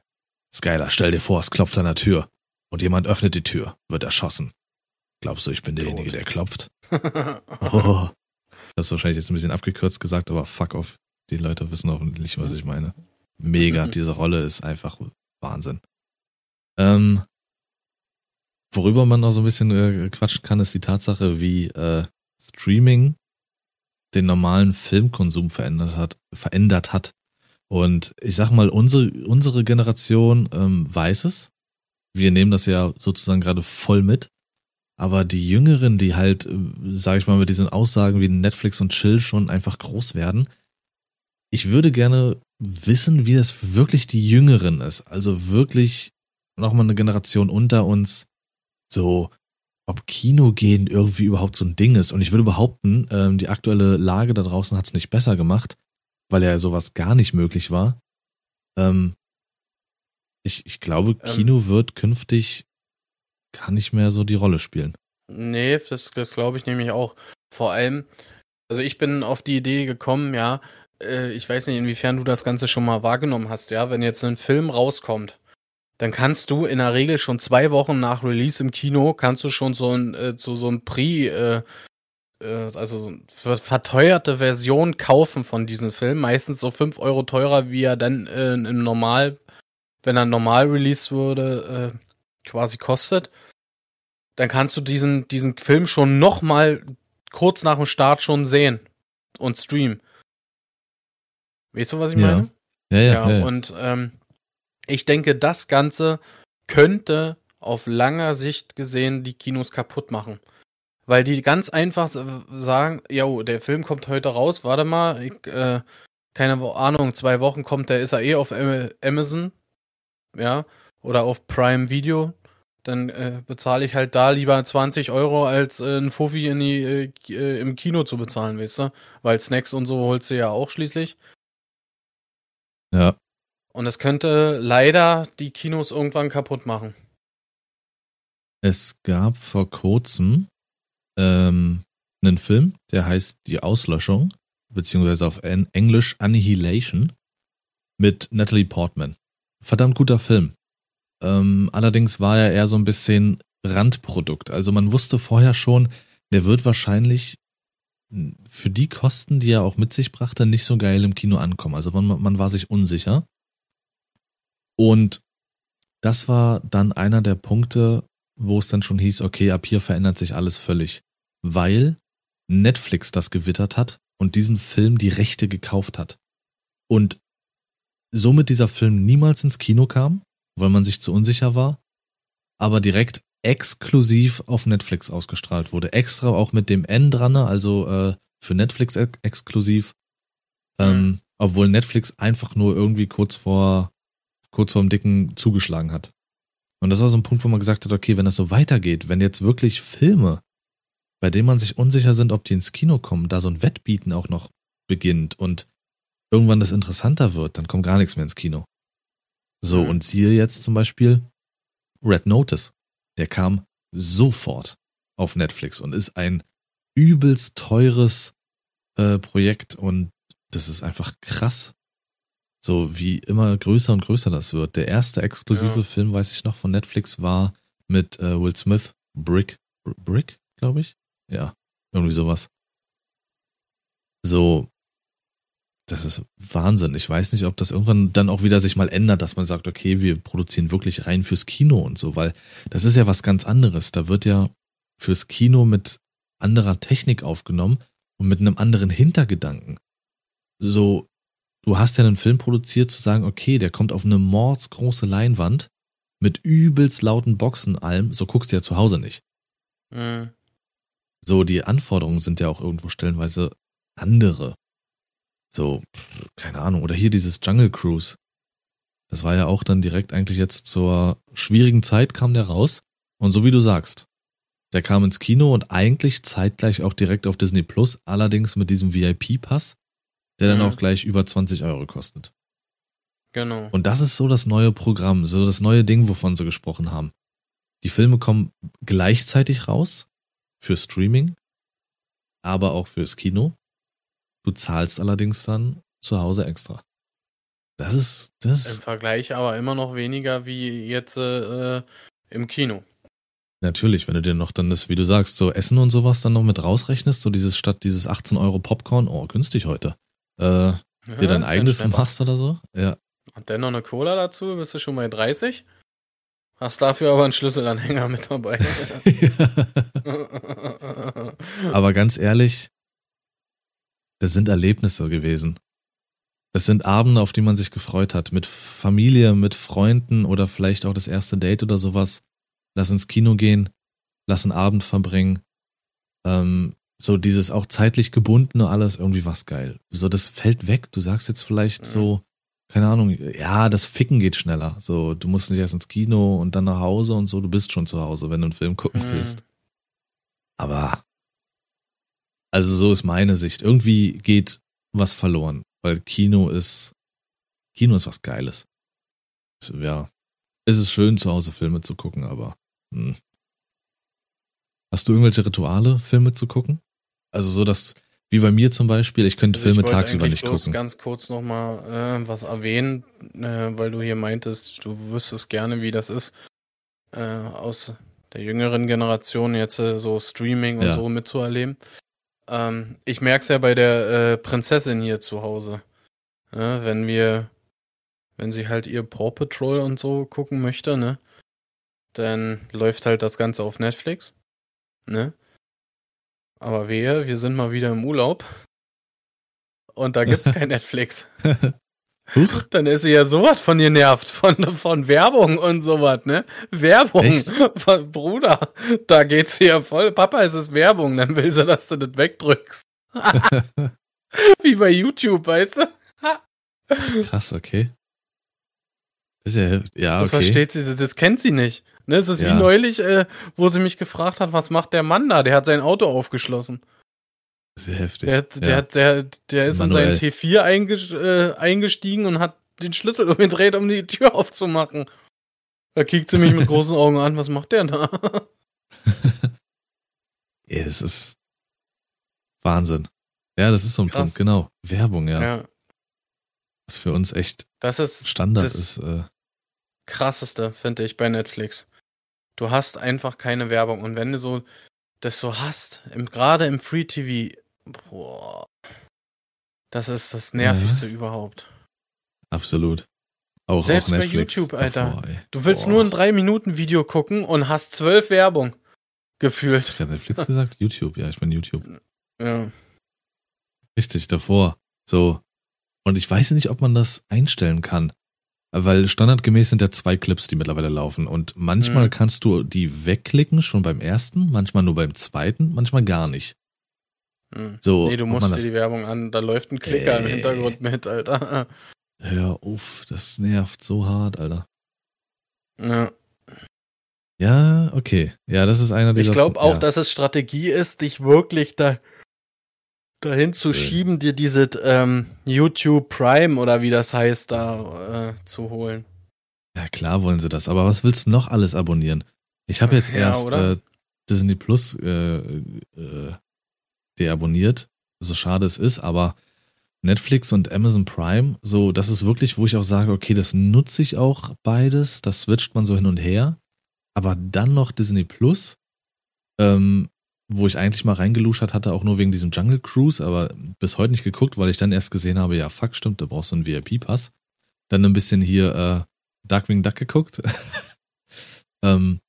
Skylar, stell dir vor, es klopft an der Tür und jemand öffnet die Tür, wird erschossen. Glaubst du, ich bin derjenige, der klopft? Oh. Das ist wahrscheinlich jetzt ein bisschen abgekürzt gesagt, aber fuck off. Die Leute wissen hoffentlich, was ich meine. Mega, Mhm. diese Rolle ist einfach Wahnsinn. Ähm, worüber man noch so ein bisschen äh, quatschen kann, ist die Tatsache, wie äh, Streaming den normalen Filmkonsum verändert hat, verändert hat. Und ich sag mal, unsere, unsere Generation ähm, weiß es. Wir nehmen das ja sozusagen gerade voll mit. Aber die Jüngeren, die halt, äh, sag ich mal, mit diesen Aussagen wie Netflix und Chill schon einfach groß werden, ich würde gerne wissen, wie das wirklich die Jüngeren ist. Also wirklich nochmal eine Generation unter uns, so, ob Kino gehen irgendwie überhaupt so ein Ding ist. Und ich würde behaupten, ähm, die aktuelle Lage da draußen hat es nicht besser gemacht, weil ja sowas gar nicht möglich war. Ähm, ich, ich glaube, Ähm. Kino wird künftig gar nicht mehr so die Rolle spielen. Nee, das, das glaube ich nämlich auch. Vor allem, also ich bin auf die Idee gekommen, ja, äh, ich weiß nicht, inwiefern du das Ganze schon mal wahrgenommen hast, ja, wenn jetzt ein Film rauskommt, dann kannst du in der Regel schon zwei Wochen nach Release im Kino, kannst du schon so ein, äh, so, so ein Pre, äh, äh, also so eine ver- verteuerte Version kaufen von diesem Film, meistens so fünf Euro teurer, wie er dann äh, im Normal, wenn er normal released wurde, äh, quasi kostet dann kannst du diesen, diesen Film schon nochmal kurz nach dem Start schon sehen und streamen. Weißt du, was ich Ja. meine? Ja, ja, ja. ja. und ähm, ich denke, das Ganze könnte auf langer Sicht gesehen die Kinos kaputt machen. Weil die ganz einfach sagen, jo, der Film kommt heute raus, warte mal, ich, äh, keine Ahnung, zwei Wochen kommt der, ist er eh auf Am- Amazon, ja, oder auf Prime Video, dann äh, bezahle ich halt da lieber 20 Euro, als äh, ein Fuffi in die, äh, äh, im Kino zu bezahlen, weißt du? Weil Snacks und so holst du ja auch schließlich. ja. Und es könnte leider die Kinos irgendwann kaputt machen. Es gab vor kurzem ähm, einen Film, der heißt Die Auslöschung, beziehungsweise auf En- Englisch Annihilation, mit Natalie Portman. Verdammt guter Film. Ähm, allerdings war er eher so ein bisschen Randprodukt. Also man wusste vorher schon, der wird wahrscheinlich für die Kosten, die er auch mit sich brachte, nicht so geil im Kino ankommen. Also man, man war sich unsicher. Und das war dann einer der Punkte, wo es dann schon hieß, okay, ab hier verändert sich alles völlig. Weil Netflix das gewittert hat und diesen Film die Rechte gekauft hat. Und somit dieser Film niemals ins Kino kam, weil man sich zu unsicher war, aber direkt exklusiv auf Netflix ausgestrahlt wurde. Extra auch mit dem N dran, also äh, für Netflix ex exklusiv. Ähm, obwohl Netflix einfach nur irgendwie kurz vor kurz vorm Dicken zugeschlagen hat. Und das war so ein Punkt, wo man gesagt hat, okay, wenn das so weitergeht, wenn jetzt wirklich Filme, bei denen man sich unsicher sind, ob die ins Kino kommen, da so ein Wettbieten auch noch beginnt und irgendwann das interessanter wird, dann kommt gar nichts mehr ins Kino. So, und siehe jetzt zum Beispiel Red Notice. Der kam sofort auf Netflix und ist ein übelst teures äh, Projekt und das ist einfach krass. So wie immer größer und größer das wird. Der erste exklusive Ja. Film, weiß ich noch, von Netflix war mit äh, Will Smith, Brick, Br Brick, glaube ich. Ja, irgendwie sowas. So, das ist Wahnsinn. Ich weiß nicht, ob das irgendwann dann auch wieder sich mal ändert, dass man sagt, okay, wir produzieren wirklich rein fürs Kino und so, weil das ist ja was ganz anderes. Da wird ja fürs Kino mit anderer Technik aufgenommen und mit einem anderen Hintergedanken. So, du hast ja einen Film produziert, zu sagen, okay, der kommt auf eine mordsgroße Leinwand mit übelst lauten Boxen, allem, so guckst du ja zu Hause nicht. Mhm. So, die Anforderungen sind ja auch irgendwo stellenweise andere. So, keine Ahnung. Oder hier dieses Jungle Cruise. Das war ja auch dann direkt eigentlich jetzt zur schwierigen Zeit kam der raus. Und so wie du sagst, der kam ins Kino und eigentlich zeitgleich auch direkt auf Disney Plus, allerdings mit diesem VIP-Pass, der dann Mhm. auch gleich über 20 Euro kostet. Genau. Und das ist so das neue Programm, so das neue Ding, wovon sie gesprochen haben. Die Filme kommen gleichzeitig raus für Streaming, aber auch fürs Kino. Du zahlst allerdings dann zu Hause extra. Das ist, das Im Vergleich aber immer noch weniger wie jetzt äh, im Kino. natürlich, wenn du dir noch dann das, wie du sagst, so Essen und sowas dann noch mit rausrechnest, so dieses statt dieses 18 Euro Popcorn, oh, günstig heute, äh, Ja, dir dein eigenes machst oder so. Ja, Und dann noch eine Cola dazu, bist du schon bei 30. Hast dafür aber einen Schlüsselanhänger mit dabei. Aber ganz ehrlich, das sind Erlebnisse gewesen. Das sind Abende, auf die man sich gefreut hat. Mit Familie, mit Freunden oder vielleicht auch das erste Date oder sowas. Lass ins Kino gehen, lass einen Abend verbringen. Ähm, so dieses auch zeitlich gebundene alles, irgendwie was geil. So, das fällt weg. Du sagst jetzt vielleicht Mhm. so, keine Ahnung, ja, das Ficken geht schneller. So, du musst nicht erst ins Kino und dann nach Hause und so, du bist schon zu Hause, wenn du einen Film gucken Mhm. willst. Aber also so ist meine Sicht. Irgendwie geht was verloren, weil Kino ist Kino ist was Geiles. Es- Ja, es ist schön zu Hause Filme zu gucken, aber hm. hast du irgendwelche Rituale, Filme zu gucken? Also so dass wie bei mir zum Beispiel, ich könnte Also Filme ich tagsüber nicht gucken. ganz kurz nochmal äh, was erwähnen, äh, weil du hier meintest, du wüsstest gerne, wie das ist, äh, aus der jüngeren Generation jetzt äh, so Streaming und Ja. so mitzuerleben. Ähm, ich merke es ja bei der äh, Prinzessin hier zu Hause. Ja, wenn wir, wenn sie halt ihr Paw Patrol und so gucken möchte, ne, dann läuft halt das Ganze auf Netflix, ne? Aber wehe, wir sind mal wieder im Urlaub. Und da gibt's kein Netflix. Huch. Dann ist sie ja sowas von genervt, von, von Werbung und sowas, ne? Werbung. Von- Bruder, da geht sie ja voll. Papa, es ist Werbung, dann will sie, dass du das wegdrückst. Wie bei YouTube, weißt du? Krass, okay. Das ist ja, ja, Das okay. versteht sie, das, das kennt sie nicht. Ne? Es ist Ja. wie neulich, äh, wo sie mich gefragt hat, was macht der Mann da? Der hat sein Auto aufgeschlossen. Ja heftig. Der, hat, der, ja. hat, der, der ist Manuell. in seinen T4 einges äh, eingestiegen und hat den Schlüssel umgedreht, um die Tür aufzumachen. Da kickt sie mich mit großen Augen an, was macht der da? Es ist Wahnsinn. Ja, das ist so ein Krass. Punkt, genau. Werbung, ja. ja. Was für uns echt Das ist Standard das ist. Äh, krasseste, finde ich, bei Netflix. Du hast einfach keine Werbung. Und wenn du so das so hast, im, gerade im Free TV, boah, das ist das nervigste überhaupt. absolut. Auch, Selbst auch bei Netflix. YouTube, Alter. davor. Du willst Boah. nur ein 3-Minuten-Video gucken und hast zwölf Werbung. Gefühlt. Ich habe Netflix gesagt? YouTube, ja, ich bin YouTube. Ja. Richtig, davor. So. Und ich weiß nicht, ob man das einstellen kann. Weil standardgemäß sind ja zwei Clips, die mittlerweile laufen. Und manchmal Mhm. kannst du die wegklicken, schon beim ersten, manchmal nur beim zweiten, manchmal gar nicht. Hm. So, nee, du musst dir das- die Werbung an, da läuft ein Klicker im Äh. Hintergrund mit, Alter. Hör auf, das nervt so hart, Alter. Ja. Ja, okay. Ja, das ist einer dieser. Ich glaube auch, dass es Strategie ist, dich wirklich da dahin zu schieben, dir diese ähm, YouTube Prime oder wie das heißt, da äh, zu holen. Ja, klar wollen sie das. Aber was willst du noch alles abonnieren? Ich habe jetzt Ja, erst äh, Disney Plus äh, äh, deabonniert, so schade es ist, aber Netflix und Amazon Prime, so, das ist wirklich, wo ich auch sage, okay, das nutze ich auch beides, das switcht man so hin und her. Aber dann noch Disney Plus, ähm, wo ich eigentlich mal reingeluschert hatte, auch nur wegen diesem Jungle Cruise, aber bis heute nicht geguckt, weil ich dann erst gesehen habe, ja, fuck, stimmt, da brauchst du einen VIP-Pass. Dann ein bisschen hier äh, Darkwing Duck geguckt. ähm,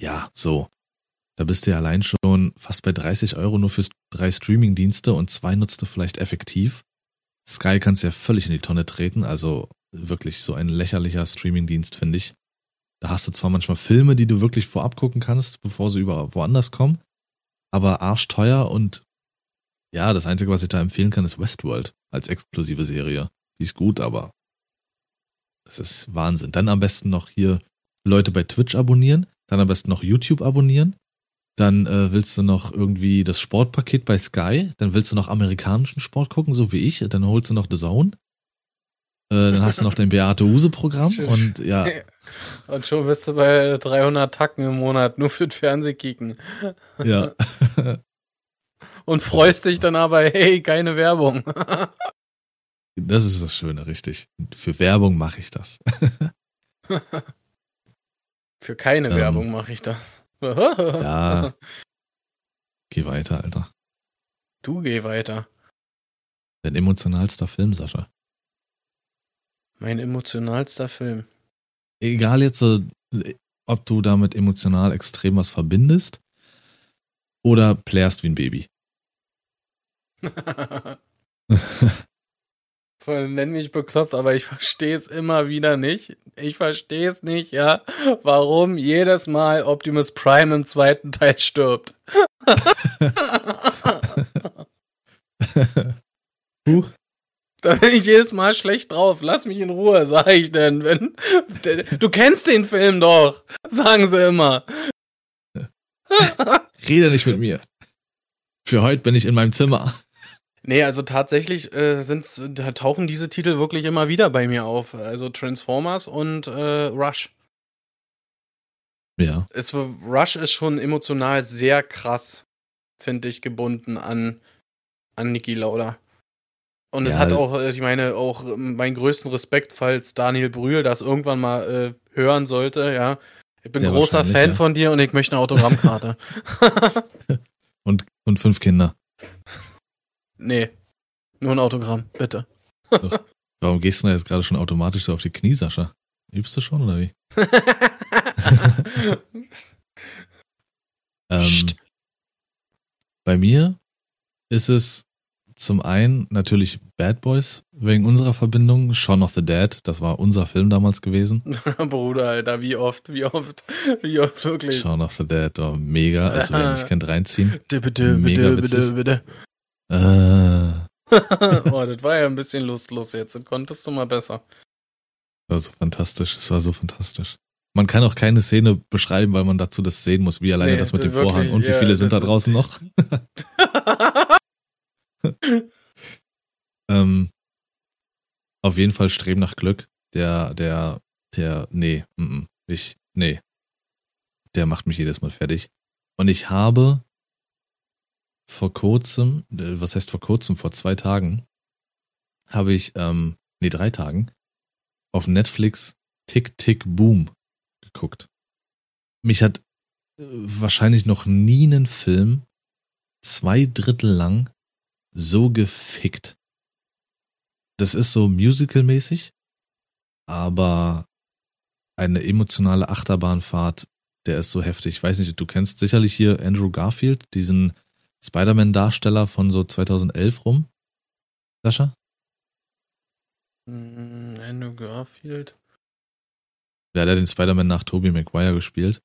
ja, so. Da bist du ja allein schon fast bei 30 Euro nur für drei Streaming-Dienste und zwei nutzt du vielleicht effektiv. Sky kannst ja völlig in die Tonne treten, also wirklich so ein lächerlicher Streaming-Dienst, finde ich. Da hast du zwar manchmal Filme, die du wirklich vorab gucken kannst, bevor sie über woanders kommen, aber arschteuer und ja, das Einzige, was ich da empfehlen kann, ist Westworld als exklusive Serie. Die ist gut, aber das ist Wahnsinn. Dann am besten noch hier Leute bei Twitch abonnieren, dann am besten noch YouTube abonnieren. Dann äh, willst du noch irgendwie das Sportpaket bei Sky, dann willst du noch amerikanischen Sport gucken, so wie ich, dann holst du noch The Zone. Äh, dann hast du noch dein Beate Use Programm und ja, Und schon bist du bei 300 Tacken im Monat, nur für den Fernsehkicken. ja. Und freust dich dann aber, hey, keine Werbung. Das ist das Schöne, richtig. Für Werbung mache ich das. Für keine Ähm. Werbung mache ich das. Ja. Geh weiter, Alter. Du geh weiter. Dein emotionalster Film, Sascha. Mein emotionalster Film. Egal jetzt so, ob du damit emotional extrem was verbindest oder plärst wie ein Baby. Voll, nenn mich bekloppt, aber ich verstehe es immer wieder nicht. Ich verstehe es nicht, ja, warum jedes Mal Optimus Prime im zweiten Teil stirbt. Huch. Da bin ich jedes Mal schlecht drauf. Lass mich in Ruhe, sag ich denn. Wenn, du kennst den Film doch, sagen sie immer. Rede nicht mit mir. Für heute bin ich in meinem Zimmer. Nee, also tatsächlich äh, sind's, da tauchen diese Titel wirklich immer wieder bei mir auf. Also Transformers und äh, Rush. Ja. Es, Rush ist schon emotional sehr krass, finde ich, gebunden an, an Niki Lauda. Und es Ja. hat auch, äh, ich meine, auch ähm, meinen größten Respekt, falls Daniel Brühl das irgendwann mal äh, hören sollte, ja. Ich bin Sehr großer Fan ja. von dir und ich möchte eine Autogrammkarte. Und, und fünf Kinder. nee, nur ein Autogramm, bitte. Warum gehst du da jetzt gerade schon automatisch so auf die Knie, Sascha? Übst du schon oder wie? Ähm, bei mir ist es zum einen natürlich Bad Boys wegen unserer Verbindung. Shaun of the Dead, das war unser Film damals gewesen. Bruder, Alter, wie oft, wie oft, wie oft wirklich. Shaun of the Dead, oh, mega. Also wer mich kennt, reinziehen. Mega witzig. Äh, oh, das war ja ein bisschen lustlos jetzt. Das konntest du mal besser. war so fantastisch. Es war so fantastisch. Man kann auch keine Szene beschreiben, weil man dazu das sehen muss, wie alleine Nee, das mit dem wirklich, Vorhang und wie ja, viele sind da das- draußen noch. Ähm, auf jeden Fall Streben nach Glück. Der, der, der, nee, mm, mm, ich, nee. Der macht mich jedes Mal fertig. Und ich habe vor kurzem, äh, was heißt vor kurzem, vor zwei Tagen, habe ich, ähm, nee, drei Tagen, auf Netflix Tick Tick Boom geguckt. Mich hat äh, wahrscheinlich noch nie einen Film zwei Drittel lang so gefickt. Das ist so musical-mäßig, aber eine emotionale Achterbahnfahrt, der ist so heftig. Ich weiß nicht, du kennst sicherlich hier Andrew Garfield, diesen Spider-Man-Darsteller von so 2011 rum. Sascha? Mm, Andrew Garfield. Ja, der hat den Spider-Man nach Tobey Maguire gespielt.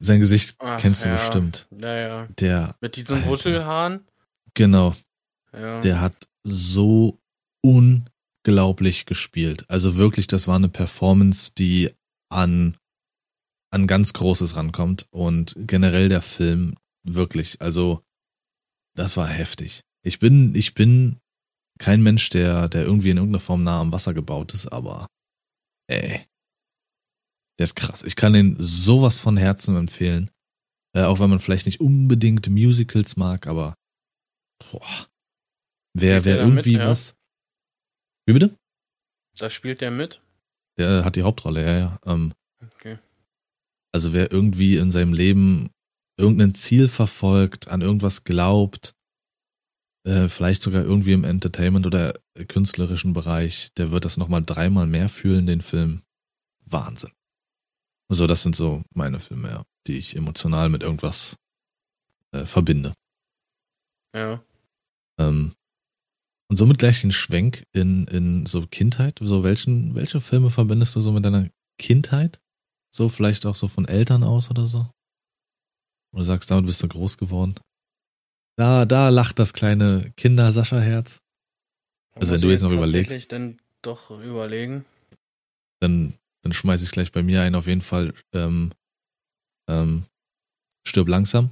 Sein Gesicht Ach, kennst du ja. bestimmt. Ja, ja. Der, Mit diesen Alter. Wuschelhaaren. Genau, Ja. der hat so unglaublich gespielt. Also wirklich, das war eine Performance, die an, an ganz Großes rankommt. Und generell der Film, wirklich, also das war heftig. Ich bin, ich bin kein Mensch, der, der irgendwie in irgendeiner Form nah am Wasser gebaut ist, aber ey, der ist krass. Ich kann den sowas von Herzen empfehlen. Äh, auch wenn man vielleicht nicht unbedingt Musicals mag, aber boah, wer, wer mit, irgendwie ja? was. Wie bitte? Da spielt der mit. Der hat die Hauptrolle, ja, ja. Ähm, Okay. also wer irgendwie in seinem Leben irgendein Ziel verfolgt, an irgendwas glaubt, äh, vielleicht sogar irgendwie im Entertainment oder künstlerischen Bereich, der wird das nochmal dreimal mehr fühlen, den Film. Wahnsinn. So, das sind so meine Filme, ja, die ich emotional mit irgendwas äh, verbinde. Ja. Ähm, und somit gleich den Schwenk in, in so Kindheit. So, welchen, welche Filme verbindest du so mit deiner Kindheit? So, vielleicht auch so von Eltern aus oder so? Oder sagst, damit bist du groß geworden? Da, da lacht das kleine Kinder-Sascha-Herz. Also wenn du jetzt noch überlegst. dann doch überlegen. Dann, dann schmeiß ich gleich bei mir ein, auf jeden Fall, ähm, ähm, Stirb langsam.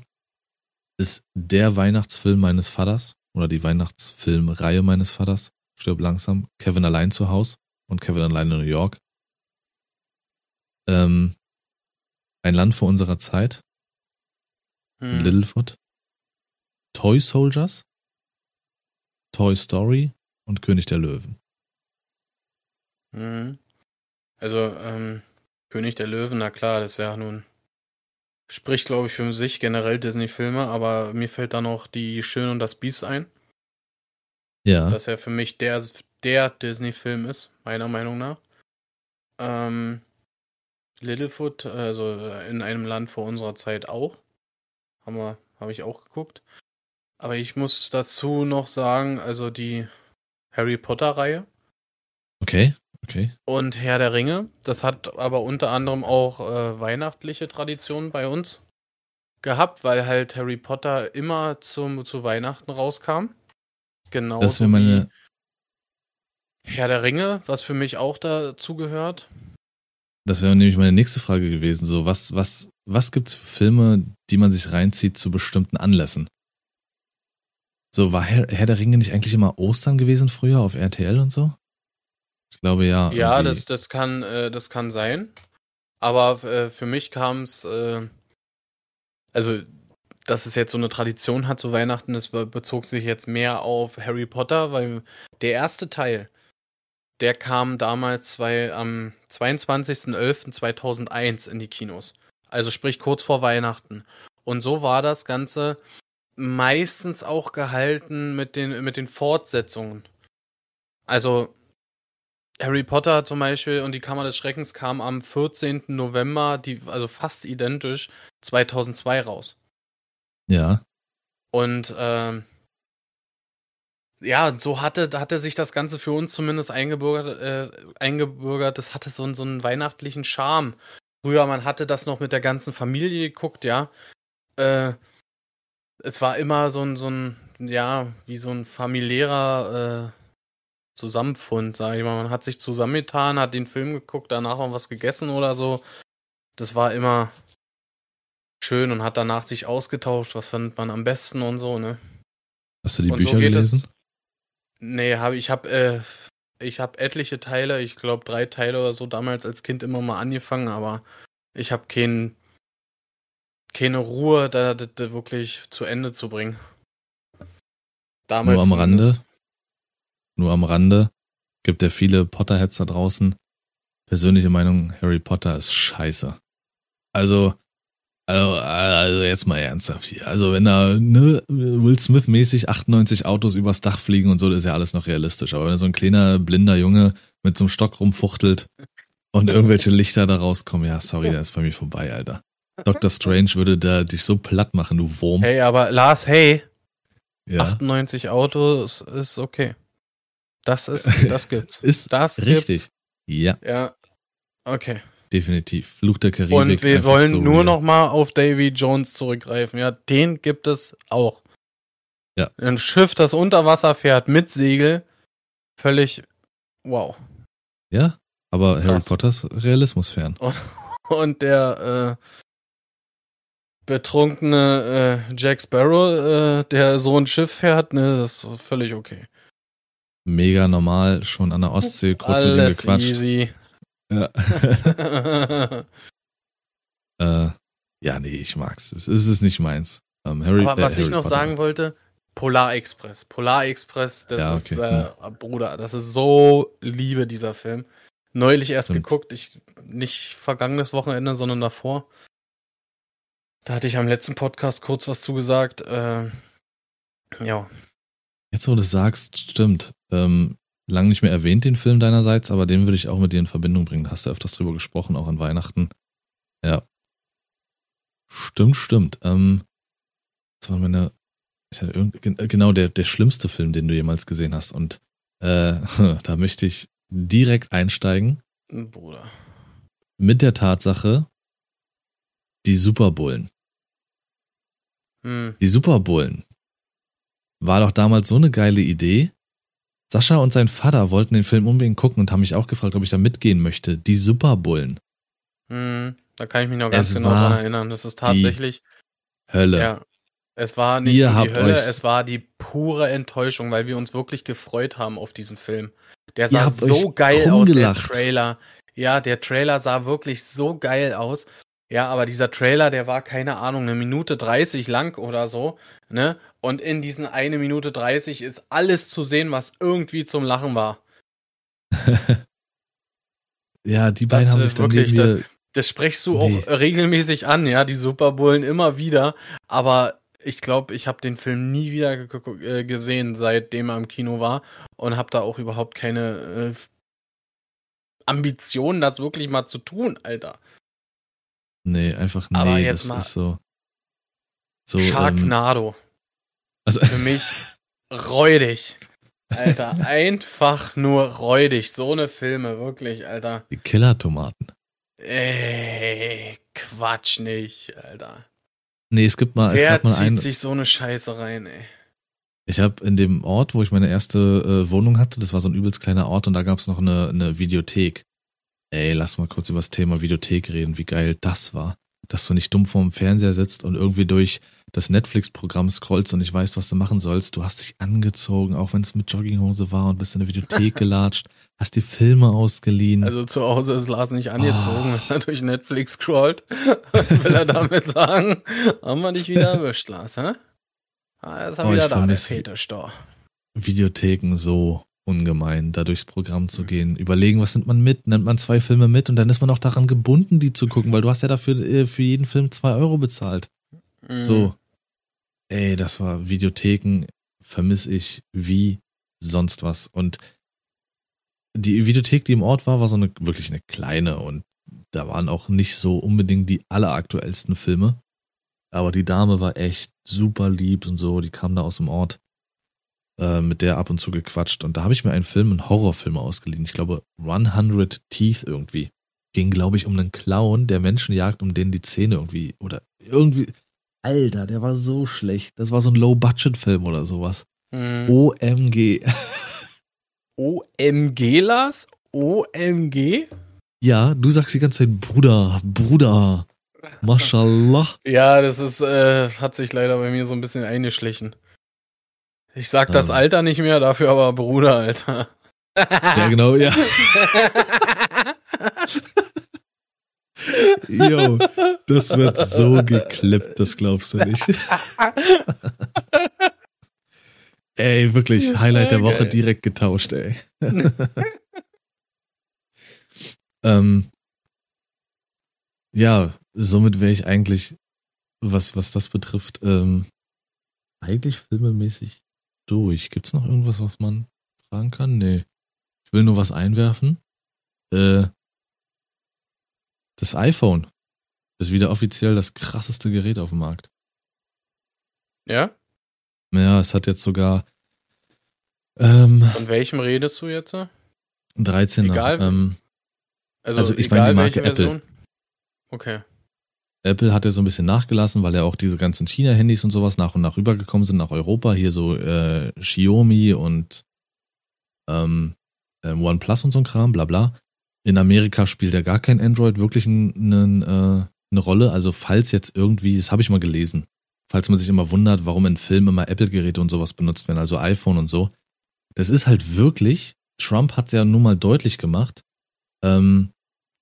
Ist der Weihnachtsfilm meines Vaters oder die Weihnachtsfilmreihe meines Vaters. Stirb langsam. Kevin allein zu Haus und Kevin allein in New York. Ähm, ein Land vor unserer Zeit. Hm. Littlefoot. Toy Soldiers. Toy Story und König der Löwen. Mhm. Also, ähm, König der Löwen, na klar, das ist ja nun, spricht, glaube ich, für sich generell Disney-Filme, aber mir fällt da noch die Schön und das Biest ein, Ja. das ja für mich der, der Disney-Film ist, meiner Meinung nach. Ähm, Littlefoot, also äh, in einem Land vor unserer Zeit auch. Haben wir, habe ich auch geguckt. Aber ich muss dazu noch sagen, also die Harry Potter-Reihe. Okay, okay. Und Herr der Ringe, das hat aber unter anderem auch äh, weihnachtliche Traditionen bei uns gehabt, weil halt Harry Potter immer zum, zu Weihnachten rauskam. Genau. Das wäre meine, Herr der Ringe, was für mich auch dazu gehört. Das wäre nämlich meine nächste Frage gewesen. So, was, was, was gibt's für Filme, die man sich reinzieht zu bestimmten Anlässen? So, war Herr, Herr der Ringe nicht eigentlich immer Ostern gewesen früher auf RTL und so? Ich glaube ja. Ja, irgendwie. das, das kann, äh, das kann sein. Aber äh, für mich kam es, äh, also, dass es jetzt so eine Tradition hat zu Weihnachten, das be bezog sich jetzt mehr auf Harry Potter, weil der erste Teil, der kam damals zwei, am 22.11.2001 in die Kinos. Also sprich kurz vor Weihnachten. Und so war das Ganze meistens auch gehalten mit den, mit den Fortsetzungen. Also Harry Potter zum Beispiel und die Kammer des Schreckens kam am 14. November, die, also fast identisch, 2002 raus. Ja, Und ähm, ja, so hatte, hatte sich das Ganze für uns zumindest eingebürgert, äh, eingebürgert. Das hatte so, so einen weihnachtlichen Charme. Früher, man hatte das noch mit der ganzen Familie geguckt, ja. Äh, es war immer so ein, so ein, ja, wie so ein familiärer äh, Zusammenfund, sag ich mal. Man hat sich zusammengetan, hat den Film geguckt, danach mal was gegessen oder so. Das war immer schön und hat danach sich ausgetauscht, was findet man am besten und so, ne? Hast du die und Bücher so gelesen? Es, nee, hab, ich habe äh, ich habe etliche Teile, ich glaube drei Teile oder so damals als Kind immer mal angefangen, aber ich habe kein, keine Ruhe, da, da, da wirklich zu Ende zu bringen. Damals Nur am Rande, nur am Rande, gibt ja viele Potterheads da draußen. Persönliche Meinung, Harry Potter ist scheiße. Also, also, also jetzt mal ernsthaft hier. Also wenn da ne, Will Smith mäßig 98 Autos übers Dach fliegen und so, das ist ja alles noch realistisch. Aber wenn so ein kleiner blinder Junge mit so einem Stock rumfuchtelt und irgendwelche Lichter da rauskommen, ja, sorry, der ist bei mir vorbei, Alter. Dr. Strange würde da dich so platt machen, du Wurm. Hey, aber Lars, hey. Ja. 98 Autos ist okay. Das ist, das gibt's. ist das richtig. Gibt's. Ja. Ja. Okay. Definitiv. Fluch der Karibik. Und wir wollen so nur noch mal auf Davy Jones zurückgreifen. Ja, den gibt es auch. Ja. Ein Schiff, das unter Wasser fährt mit Segel. Völlig wow. Ja, aber Krass. Harry Potters Realismus fern. Und, und der äh, betrunkene äh, Jack Sparrow, äh, der so ein Schiff fährt, ne, das ist völlig okay. Mega normal, schon an der Ostsee kurz Alles mit ihm gequatscht. Easy. Ja. äh, ja, nee, ich mag's. Es ist nicht meins. Ähm, Harry, Aber was äh, ich noch Potter. sagen wollte, Polar Express. Polar Express, das ja, okay. ist, äh, hm. Bruder, das ist so Liebe, dieser Film. Neulich erst Stimmt. geguckt, ich, nicht vergangenes Wochenende, sondern davor. Da hatte ich am letzten Podcast kurz was zugesagt. Äh, ja. Jetzt, wo du sagst, stimmt. Ähm, lang nicht mehr erwähnt, den Film deinerseits, aber den würde ich auch mit dir in Verbindung bringen. Hast du öfters drüber gesprochen, auch an Weihnachten. Ja. Stimmt, stimmt. Ähm, das war meine. genau, der, der schlimmste Film, den du jemals gesehen hast. Und äh, da möchte ich direkt einsteigen. Bruder. Mit der Tatsache, die Superbullen. Hm. Die Superbullen. War doch damals so eine geile Idee. Sascha und sein Vater wollten den Film unbedingt gucken und haben mich auch gefragt, ob ich da mitgehen möchte. Die Superbullen. Hm, da kann ich mich noch ganz es genau daran erinnern. Das ist tatsächlich. Hölle. Ja. Es war nicht die Hölle, es war die pure Enttäuschung, weil wir uns wirklich gefreut haben auf diesen Film. Der sah so geil aus, der Trailer. Ja, der Trailer sah wirklich so geil aus. Ja, aber dieser Trailer, der war keine Ahnung, eine Minute 30 lang oder so, ne? Und in diesen eine Minute 30 ist alles zu sehen, was irgendwie zum Lachen war. ja, die beiden das haben sich dann wirklich, das, das sprichst du nee. auch regelmäßig an, ja, die Superbullen immer wieder, aber ich glaube, ich habe den Film nie wieder äh, gesehen, seitdem er im Kino war und habe da auch überhaupt keine äh, Ambitionen, das wirklich mal zu tun, Alter. Nee, einfach nee, Aber jetzt das mal ist so. so Sharknado. Ähm, also Für mich räudig. Alter, einfach nur räudig. So eine Filme, wirklich, Alter. Die Killer-Tomaten. Ey, Quatsch nicht, Alter. Nee, es gibt mal, Wer es gab mal zieht ein, sich so eine Scheiße rein, ey. Ich habe in dem Ort, wo ich meine erste äh, Wohnung hatte, das war so ein übelst kleiner Ort und da gab es noch eine, eine Videothek. Ey, lass mal kurz über das Thema Videothek reden, wie geil das war. Dass du nicht dumm vorm Fernseher sitzt und irgendwie durch das Netflix-Programm scrollst und nicht weißt, was du machen sollst. Du hast dich angezogen, auch wenn es mit Jogginghose war und bist in der Videothek gelatscht, hast die Filme ausgeliehen. Also zu Hause ist Lars nicht angezogen, oh. wenn er durch Netflix scrollt. Will er damit sagen, haben wir dich wieder erwischt, Lars, hä? Ah, ist er oh, wieder da, der Fetisch-Store. Videotheken so ungemein, da durchs Programm zu gehen. Überlegen, was nimmt man mit? Nimmt man zwei Filme mit und dann ist man auch daran gebunden, die zu gucken, weil du hast ja dafür äh, für jeden Film zwei Euro bezahlt. Mhm. So. Ey, das war Videotheken, vermisse ich wie sonst was. Und die Videothek, die im Ort war, war so eine wirklich eine kleine und da waren auch nicht so unbedingt die alleraktuellsten Filme. Aber die Dame war echt super lieb und so, die kam da aus dem Ort äh, mit der ab und zu gequatscht und da habe ich mir einen Film, einen Horrorfilm ausgeliehen. Ich glaube 100 Teeth irgendwie. Ging, glaube ich, um einen Clown, der Menschen jagt, um denen die Zähne irgendwie oder irgendwie. Alter, der war so schlecht. Das war so ein Low-Budget-Film oder sowas. Hm. OMG. OMG, Lars? OMG? Ja, du sagst die ganze Zeit Bruder, Bruder. Mashallah. Ja, das ist, äh, hat sich leider bei mir so ein bisschen eingeschlichen. Ich sag das Ähm. Alter nicht mehr, dafür aber Bruder, Alter. Ja, genau, ja. Yo, das wird so geklippt, das glaubst du nicht. ey, wirklich, Highlight der Woche direkt getauscht, ey. ähm, ja, somit wäre ich eigentlich, was, was das betrifft, ähm, eigentlich filmemäßig durch. Gibt's noch irgendwas, was man fragen kann? Nee. Ich will nur was einwerfen. Äh, das iPhone ist wieder offiziell das krasseste Gerät auf dem Markt. Ja? Ja, es hat jetzt sogar ähm, Von welchem redest du jetzt? 13er. Egal. Ähm, Also, Also ich meine die Marke Apple. Version? Okay. Apple hat ja so ein bisschen nachgelassen, weil ja auch diese ganzen China-Handys und sowas nach und nach rübergekommen sind nach Europa. Hier so äh, Xiaomi und ähm, ähm, OnePlus und so ein Kram, bla bla. In Amerika spielt ja gar kein Android wirklich ein, ein, äh, eine Rolle. Also falls jetzt irgendwie, das habe ich mal gelesen, falls man sich immer wundert, warum in Filmen immer Apple-Geräte und sowas benutzt werden, also iPhone und so. Das ist halt wirklich, Trump hat ja nun mal deutlich gemacht, ähm,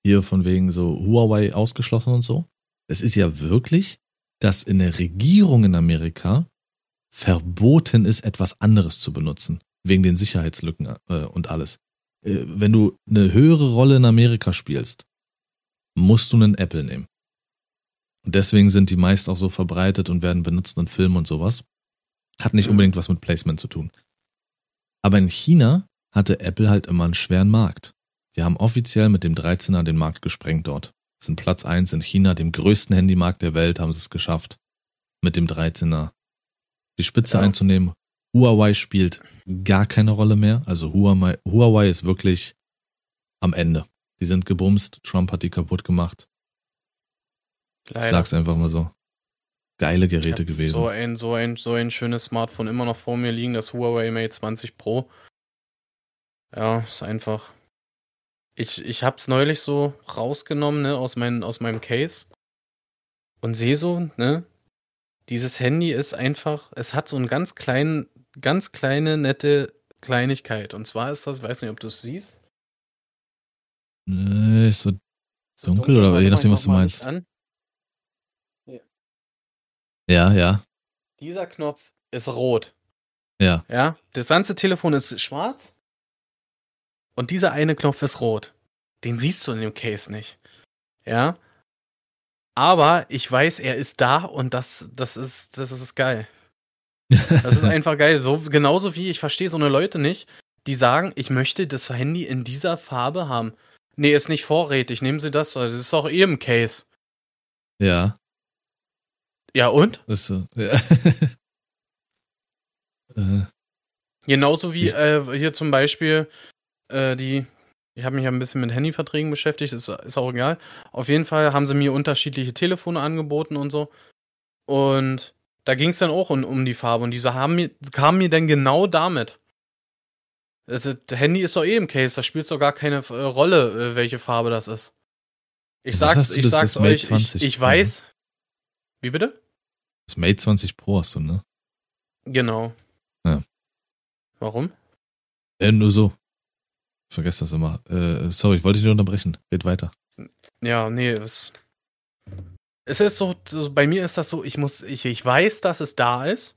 hier von wegen so Huawei ausgeschlossen und so. Es ist ja wirklich, dass in der Regierung in Amerika verboten ist, etwas anderes zu benutzen. Wegen den Sicherheitslücken äh, und alles. Äh, wenn du eine höhere Rolle in Amerika spielst, musst du einen Apple nehmen. Und deswegen sind die meist auch so verbreitet und werden benutzt in Filmen und sowas. Hat nicht unbedingt was mit Placement zu tun. Aber in China hatte Apple halt immer einen schweren Markt. Die haben offiziell mit dem 13er den Markt gesprengt dort. Sind Platz 1 in China, dem größten Handymarkt der Welt, haben sie es geschafft. Mit dem 13er. Die Spitze Ja. einzunehmen. Huawei spielt gar keine Rolle mehr. Also Huawei, Huawei ist wirklich am Ende. Die sind gebumst. Trump hat die kaputt gemacht. Ich Leider. sag's einfach mal so. Geile Ich Geräte gewesen. So ein, so ein, so ein schönes Smartphone immer noch vor mir liegen, das Huawei Mate 20 Pro. Ja, ist einfach. Ich, ich hab's neulich so rausgenommen, ne, aus, mein, aus meinem Case. Und sehe so, ne, dieses Handy ist einfach, es hat so einen ganz kleinen, ganz kleine, nette Kleinigkeit. Und zwar ist das, ich weiß nicht, ob du es siehst. Äh, ist so So dunkel oder je nachdem, was du meinst. An. Ja, ja, Dieser Knopf ist rot. ja. Ja, das ganze Telefon ist schwarz und dieser eine Knopf ist rot. Den siehst du in dem Case nicht. Ja. Aber ich weiß, er ist da und das, das ist, das ist geil. Das ist einfach geil. So, genauso wie ich verstehe so eine Leute nicht, die sagen, ich möchte das Handy in dieser Farbe haben. Nee, ist nicht vorrätig. Nehmen Sie das, das ist doch eh im Case. ja, Ja, und? ist so. Ja. äh, Genauso wie äh, hier zum Beispiel äh, die, ich habe mich ja ein bisschen mit Handyverträgen beschäftigt, ist, ist auch egal. Auf jeden Fall haben sie mir unterschiedliche Telefone angeboten und so. Und da ging es dann auch um, um die Farbe und diese haben mir, kamen mir dann genau damit. Das, das Handy ist doch eh im Case, da spielt doch gar keine äh, Rolle, äh, welche Farbe das ist. Ich sag's, hast ich sag's euch, 20 ich, ich weiß. Wie bitte? das Mate 20 Pro hast du, ne? Genau. Ja. Warum? Äh, nur so. Ich vergesse das immer. Äh, sorry, ich wollte dich nicht unterbrechen. Red weiter. Ja, nee, es, es ist so, so, bei mir ist das so, ich muss, ich, ich weiß, dass es da ist.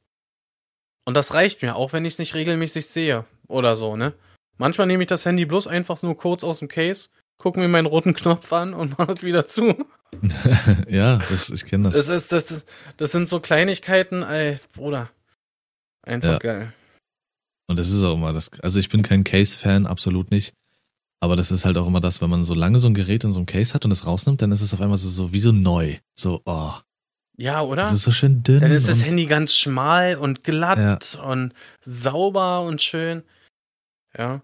Und das reicht mir, auch wenn ich es nicht regelmäßig sehe oder so, ne? Manchmal nehme ich das Handy bloß einfach nur kurz aus dem Case, gucke mir meinen roten Knopf an und mache es wieder zu. ja, das, ich kenne das. Das ist, das das sind so Kleinigkeiten, ey, Bruder. Einfach Ja. geil. Und das ist auch immer das. Also ich bin kein Case-Fan, absolut nicht. Aber das ist halt auch immer das, wenn man so lange so ein Gerät in so einem Case hat und es rausnimmt, dann ist es auf einmal so, so wie so neu. So, oh. Ja, oder? Das ist so schön dünn. Dann ist das Handy ganz schmal und glatt und sauber und schön. Ja.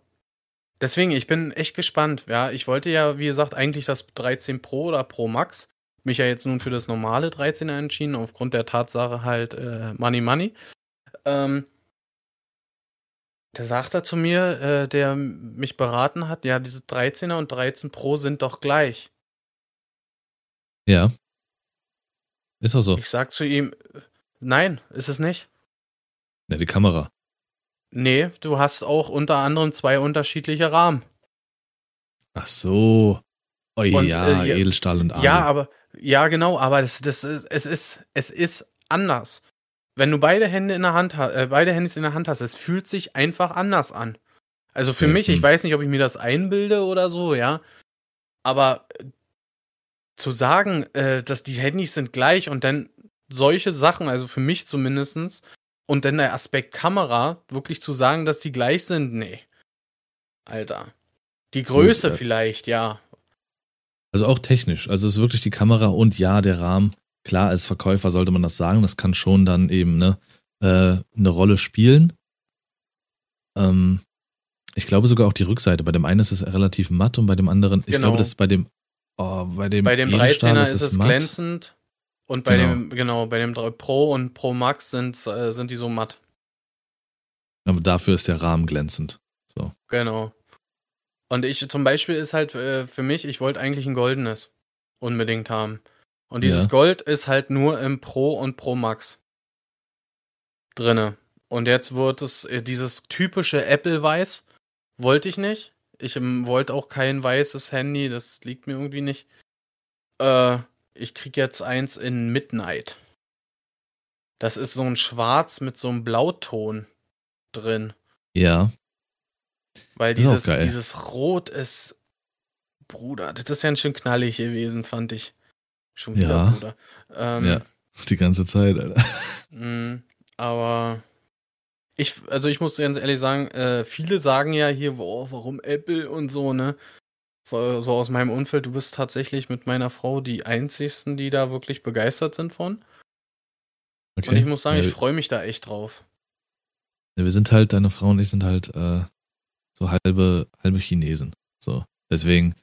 Deswegen, ich bin echt gespannt. Ja, ich wollte ja, wie gesagt, eigentlich das 13 Pro oder Pro Max. Mich ja jetzt nun für das normale 13er entschieden, aufgrund der Tatsache halt äh, Money Money. Ähm, da sagt er zu mir, äh, der mich beraten hat, ja, diese 13er und 13 Pro sind doch gleich. Ja. Ist auch so. Ich sag zu ihm, nein, ist es nicht. Ja, die Kamera. Nee, du hast auch unter anderem zwei unterschiedliche Rahmen. Ach so. Oh Und, ja, äh, ja- Edelstahl und Alu. Ja, aber ja, genau, aber das, das ist, es ist, es ist anders. Wenn du beide Hände in der Hand hast, äh, beide Handys in der Hand hast, es fühlt sich einfach anders an. Also für Ja, mich, ich hm. weiß nicht, ob ich mir das einbilde oder so, ja. Aber äh, zu sagen, äh, dass die Handys sind gleich und dann solche Sachen, also für mich zumindestens, und dann der Aspekt Kamera, wirklich zu sagen, dass die gleich sind, nee. Alter. Die Größe äh, vielleicht, ja. Also auch technisch. Also es ist wirklich die Kamera und ja, der Rahmen. Klar, als Verkäufer sollte man das sagen. Das kann schon dann eben ne, äh, eine Rolle spielen. Ähm, ich glaube sogar auch die Rückseite. Bei dem einen ist es relativ matt und bei dem anderen, ich Genau. glaube, das ist bei dem, oh, bei dem, Bei dem Edelstahl 13er ist es matt. glänzend und bei Genau. dem genau bei dem 3 Pro und Pro Max sind äh, sind die so matt. Aber dafür ist der Rahmen glänzend. So. Genau. Und ich zum Beispiel ist halt äh, für mich, ich wollte eigentlich ein goldenes unbedingt haben. Und dieses Ja. Gold ist halt nur im Pro und Pro Max drinne. Und jetzt wird es äh, dieses typische Apple Weiß wollte ich nicht. Ich ähm, wollte auch kein weißes Handy, das liegt mir irgendwie nicht. Äh, ich krieg jetzt eins in Midnight. Das ist so ein Schwarz mit so einem Blauton drin. Ja. Weil dieses, dieses Rot ist, Bruder, das ist ja schön knallig gewesen, fand ich. Schon wieder, Ja. Bruder. Ähm, Ja. Die ganze Zeit, Alter. mh, aber ich, also ich muss ganz ehrlich sagen, äh, viele sagen ja hier, boah, warum Apple und so, ne? So so aus meinem Umfeld, du bist tatsächlich mit meiner Frau die einzigsten, die da wirklich begeistert sind von. Okay. Und ich muss sagen, ja, ich freue mich da echt drauf. Ja, wir sind halt, deine Frau und ich sind halt äh, so halbe, halbe Chinesen. So. Deswegen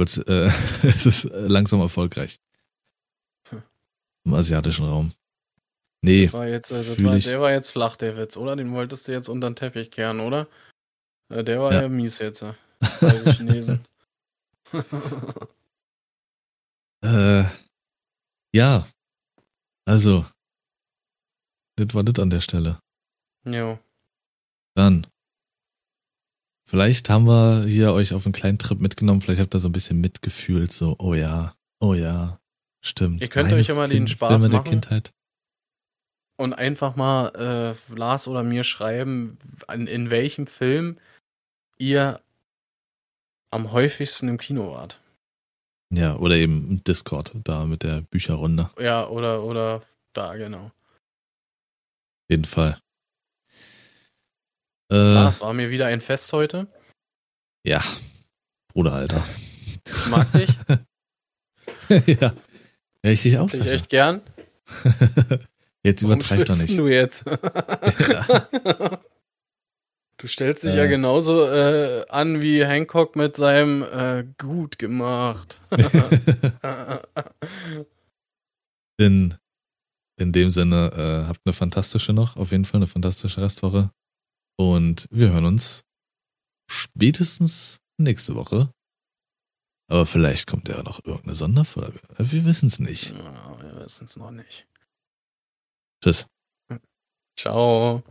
wird's, äh, es ist äh, langsam erfolgreich. Hm. Im asiatischen Raum. Nee, Das war jetzt, fühl war, der war jetzt flach, der Witz, oder? Den wolltest du jetzt unter den Teppich kehren, oder? Äh, Der war Ja. ja, mies jetzt. Bei den Chinesen. äh, ja. Also, das war das an der Stelle. jo. Dann. Vielleicht haben wir hier euch auf einen kleinen Trip mitgenommen. Vielleicht habt ihr so ein bisschen mitgefühlt. So, oh ja, oh ja, stimmt. Ihr könnt Meine euch ja mal den Spaß Filme der machen. Kindheit. Und einfach mal äh, Lars oder mir schreiben, in, in welchem Film ihr am häufigsten im Kino wart. Ja, oder eben Discord, da mit der Bücherrunde. Ja, oder, oder da, genau. jeden Fall. Äh, Lars, war mir wieder ein Fest heute. ja, Bruder, Alter. Mag dich. ja. Ja, ich dich auch, dich Sascha. echt gern. Jetzt übertreib doch nicht. du jetzt? Du stellst dich ja Äh. genauso äh, an wie Hancock mit seinem äh, gut gemacht. in, in dem Sinne, äh, habt eine fantastische noch, auf jeden Fall eine fantastische Restwoche. Und wir hören uns spätestens nächste Woche. Aber vielleicht kommt ja noch irgendeine Sonderfolge. Wir wissen es nicht. ja, wir wissen es noch nicht. Tschüss. Ciao.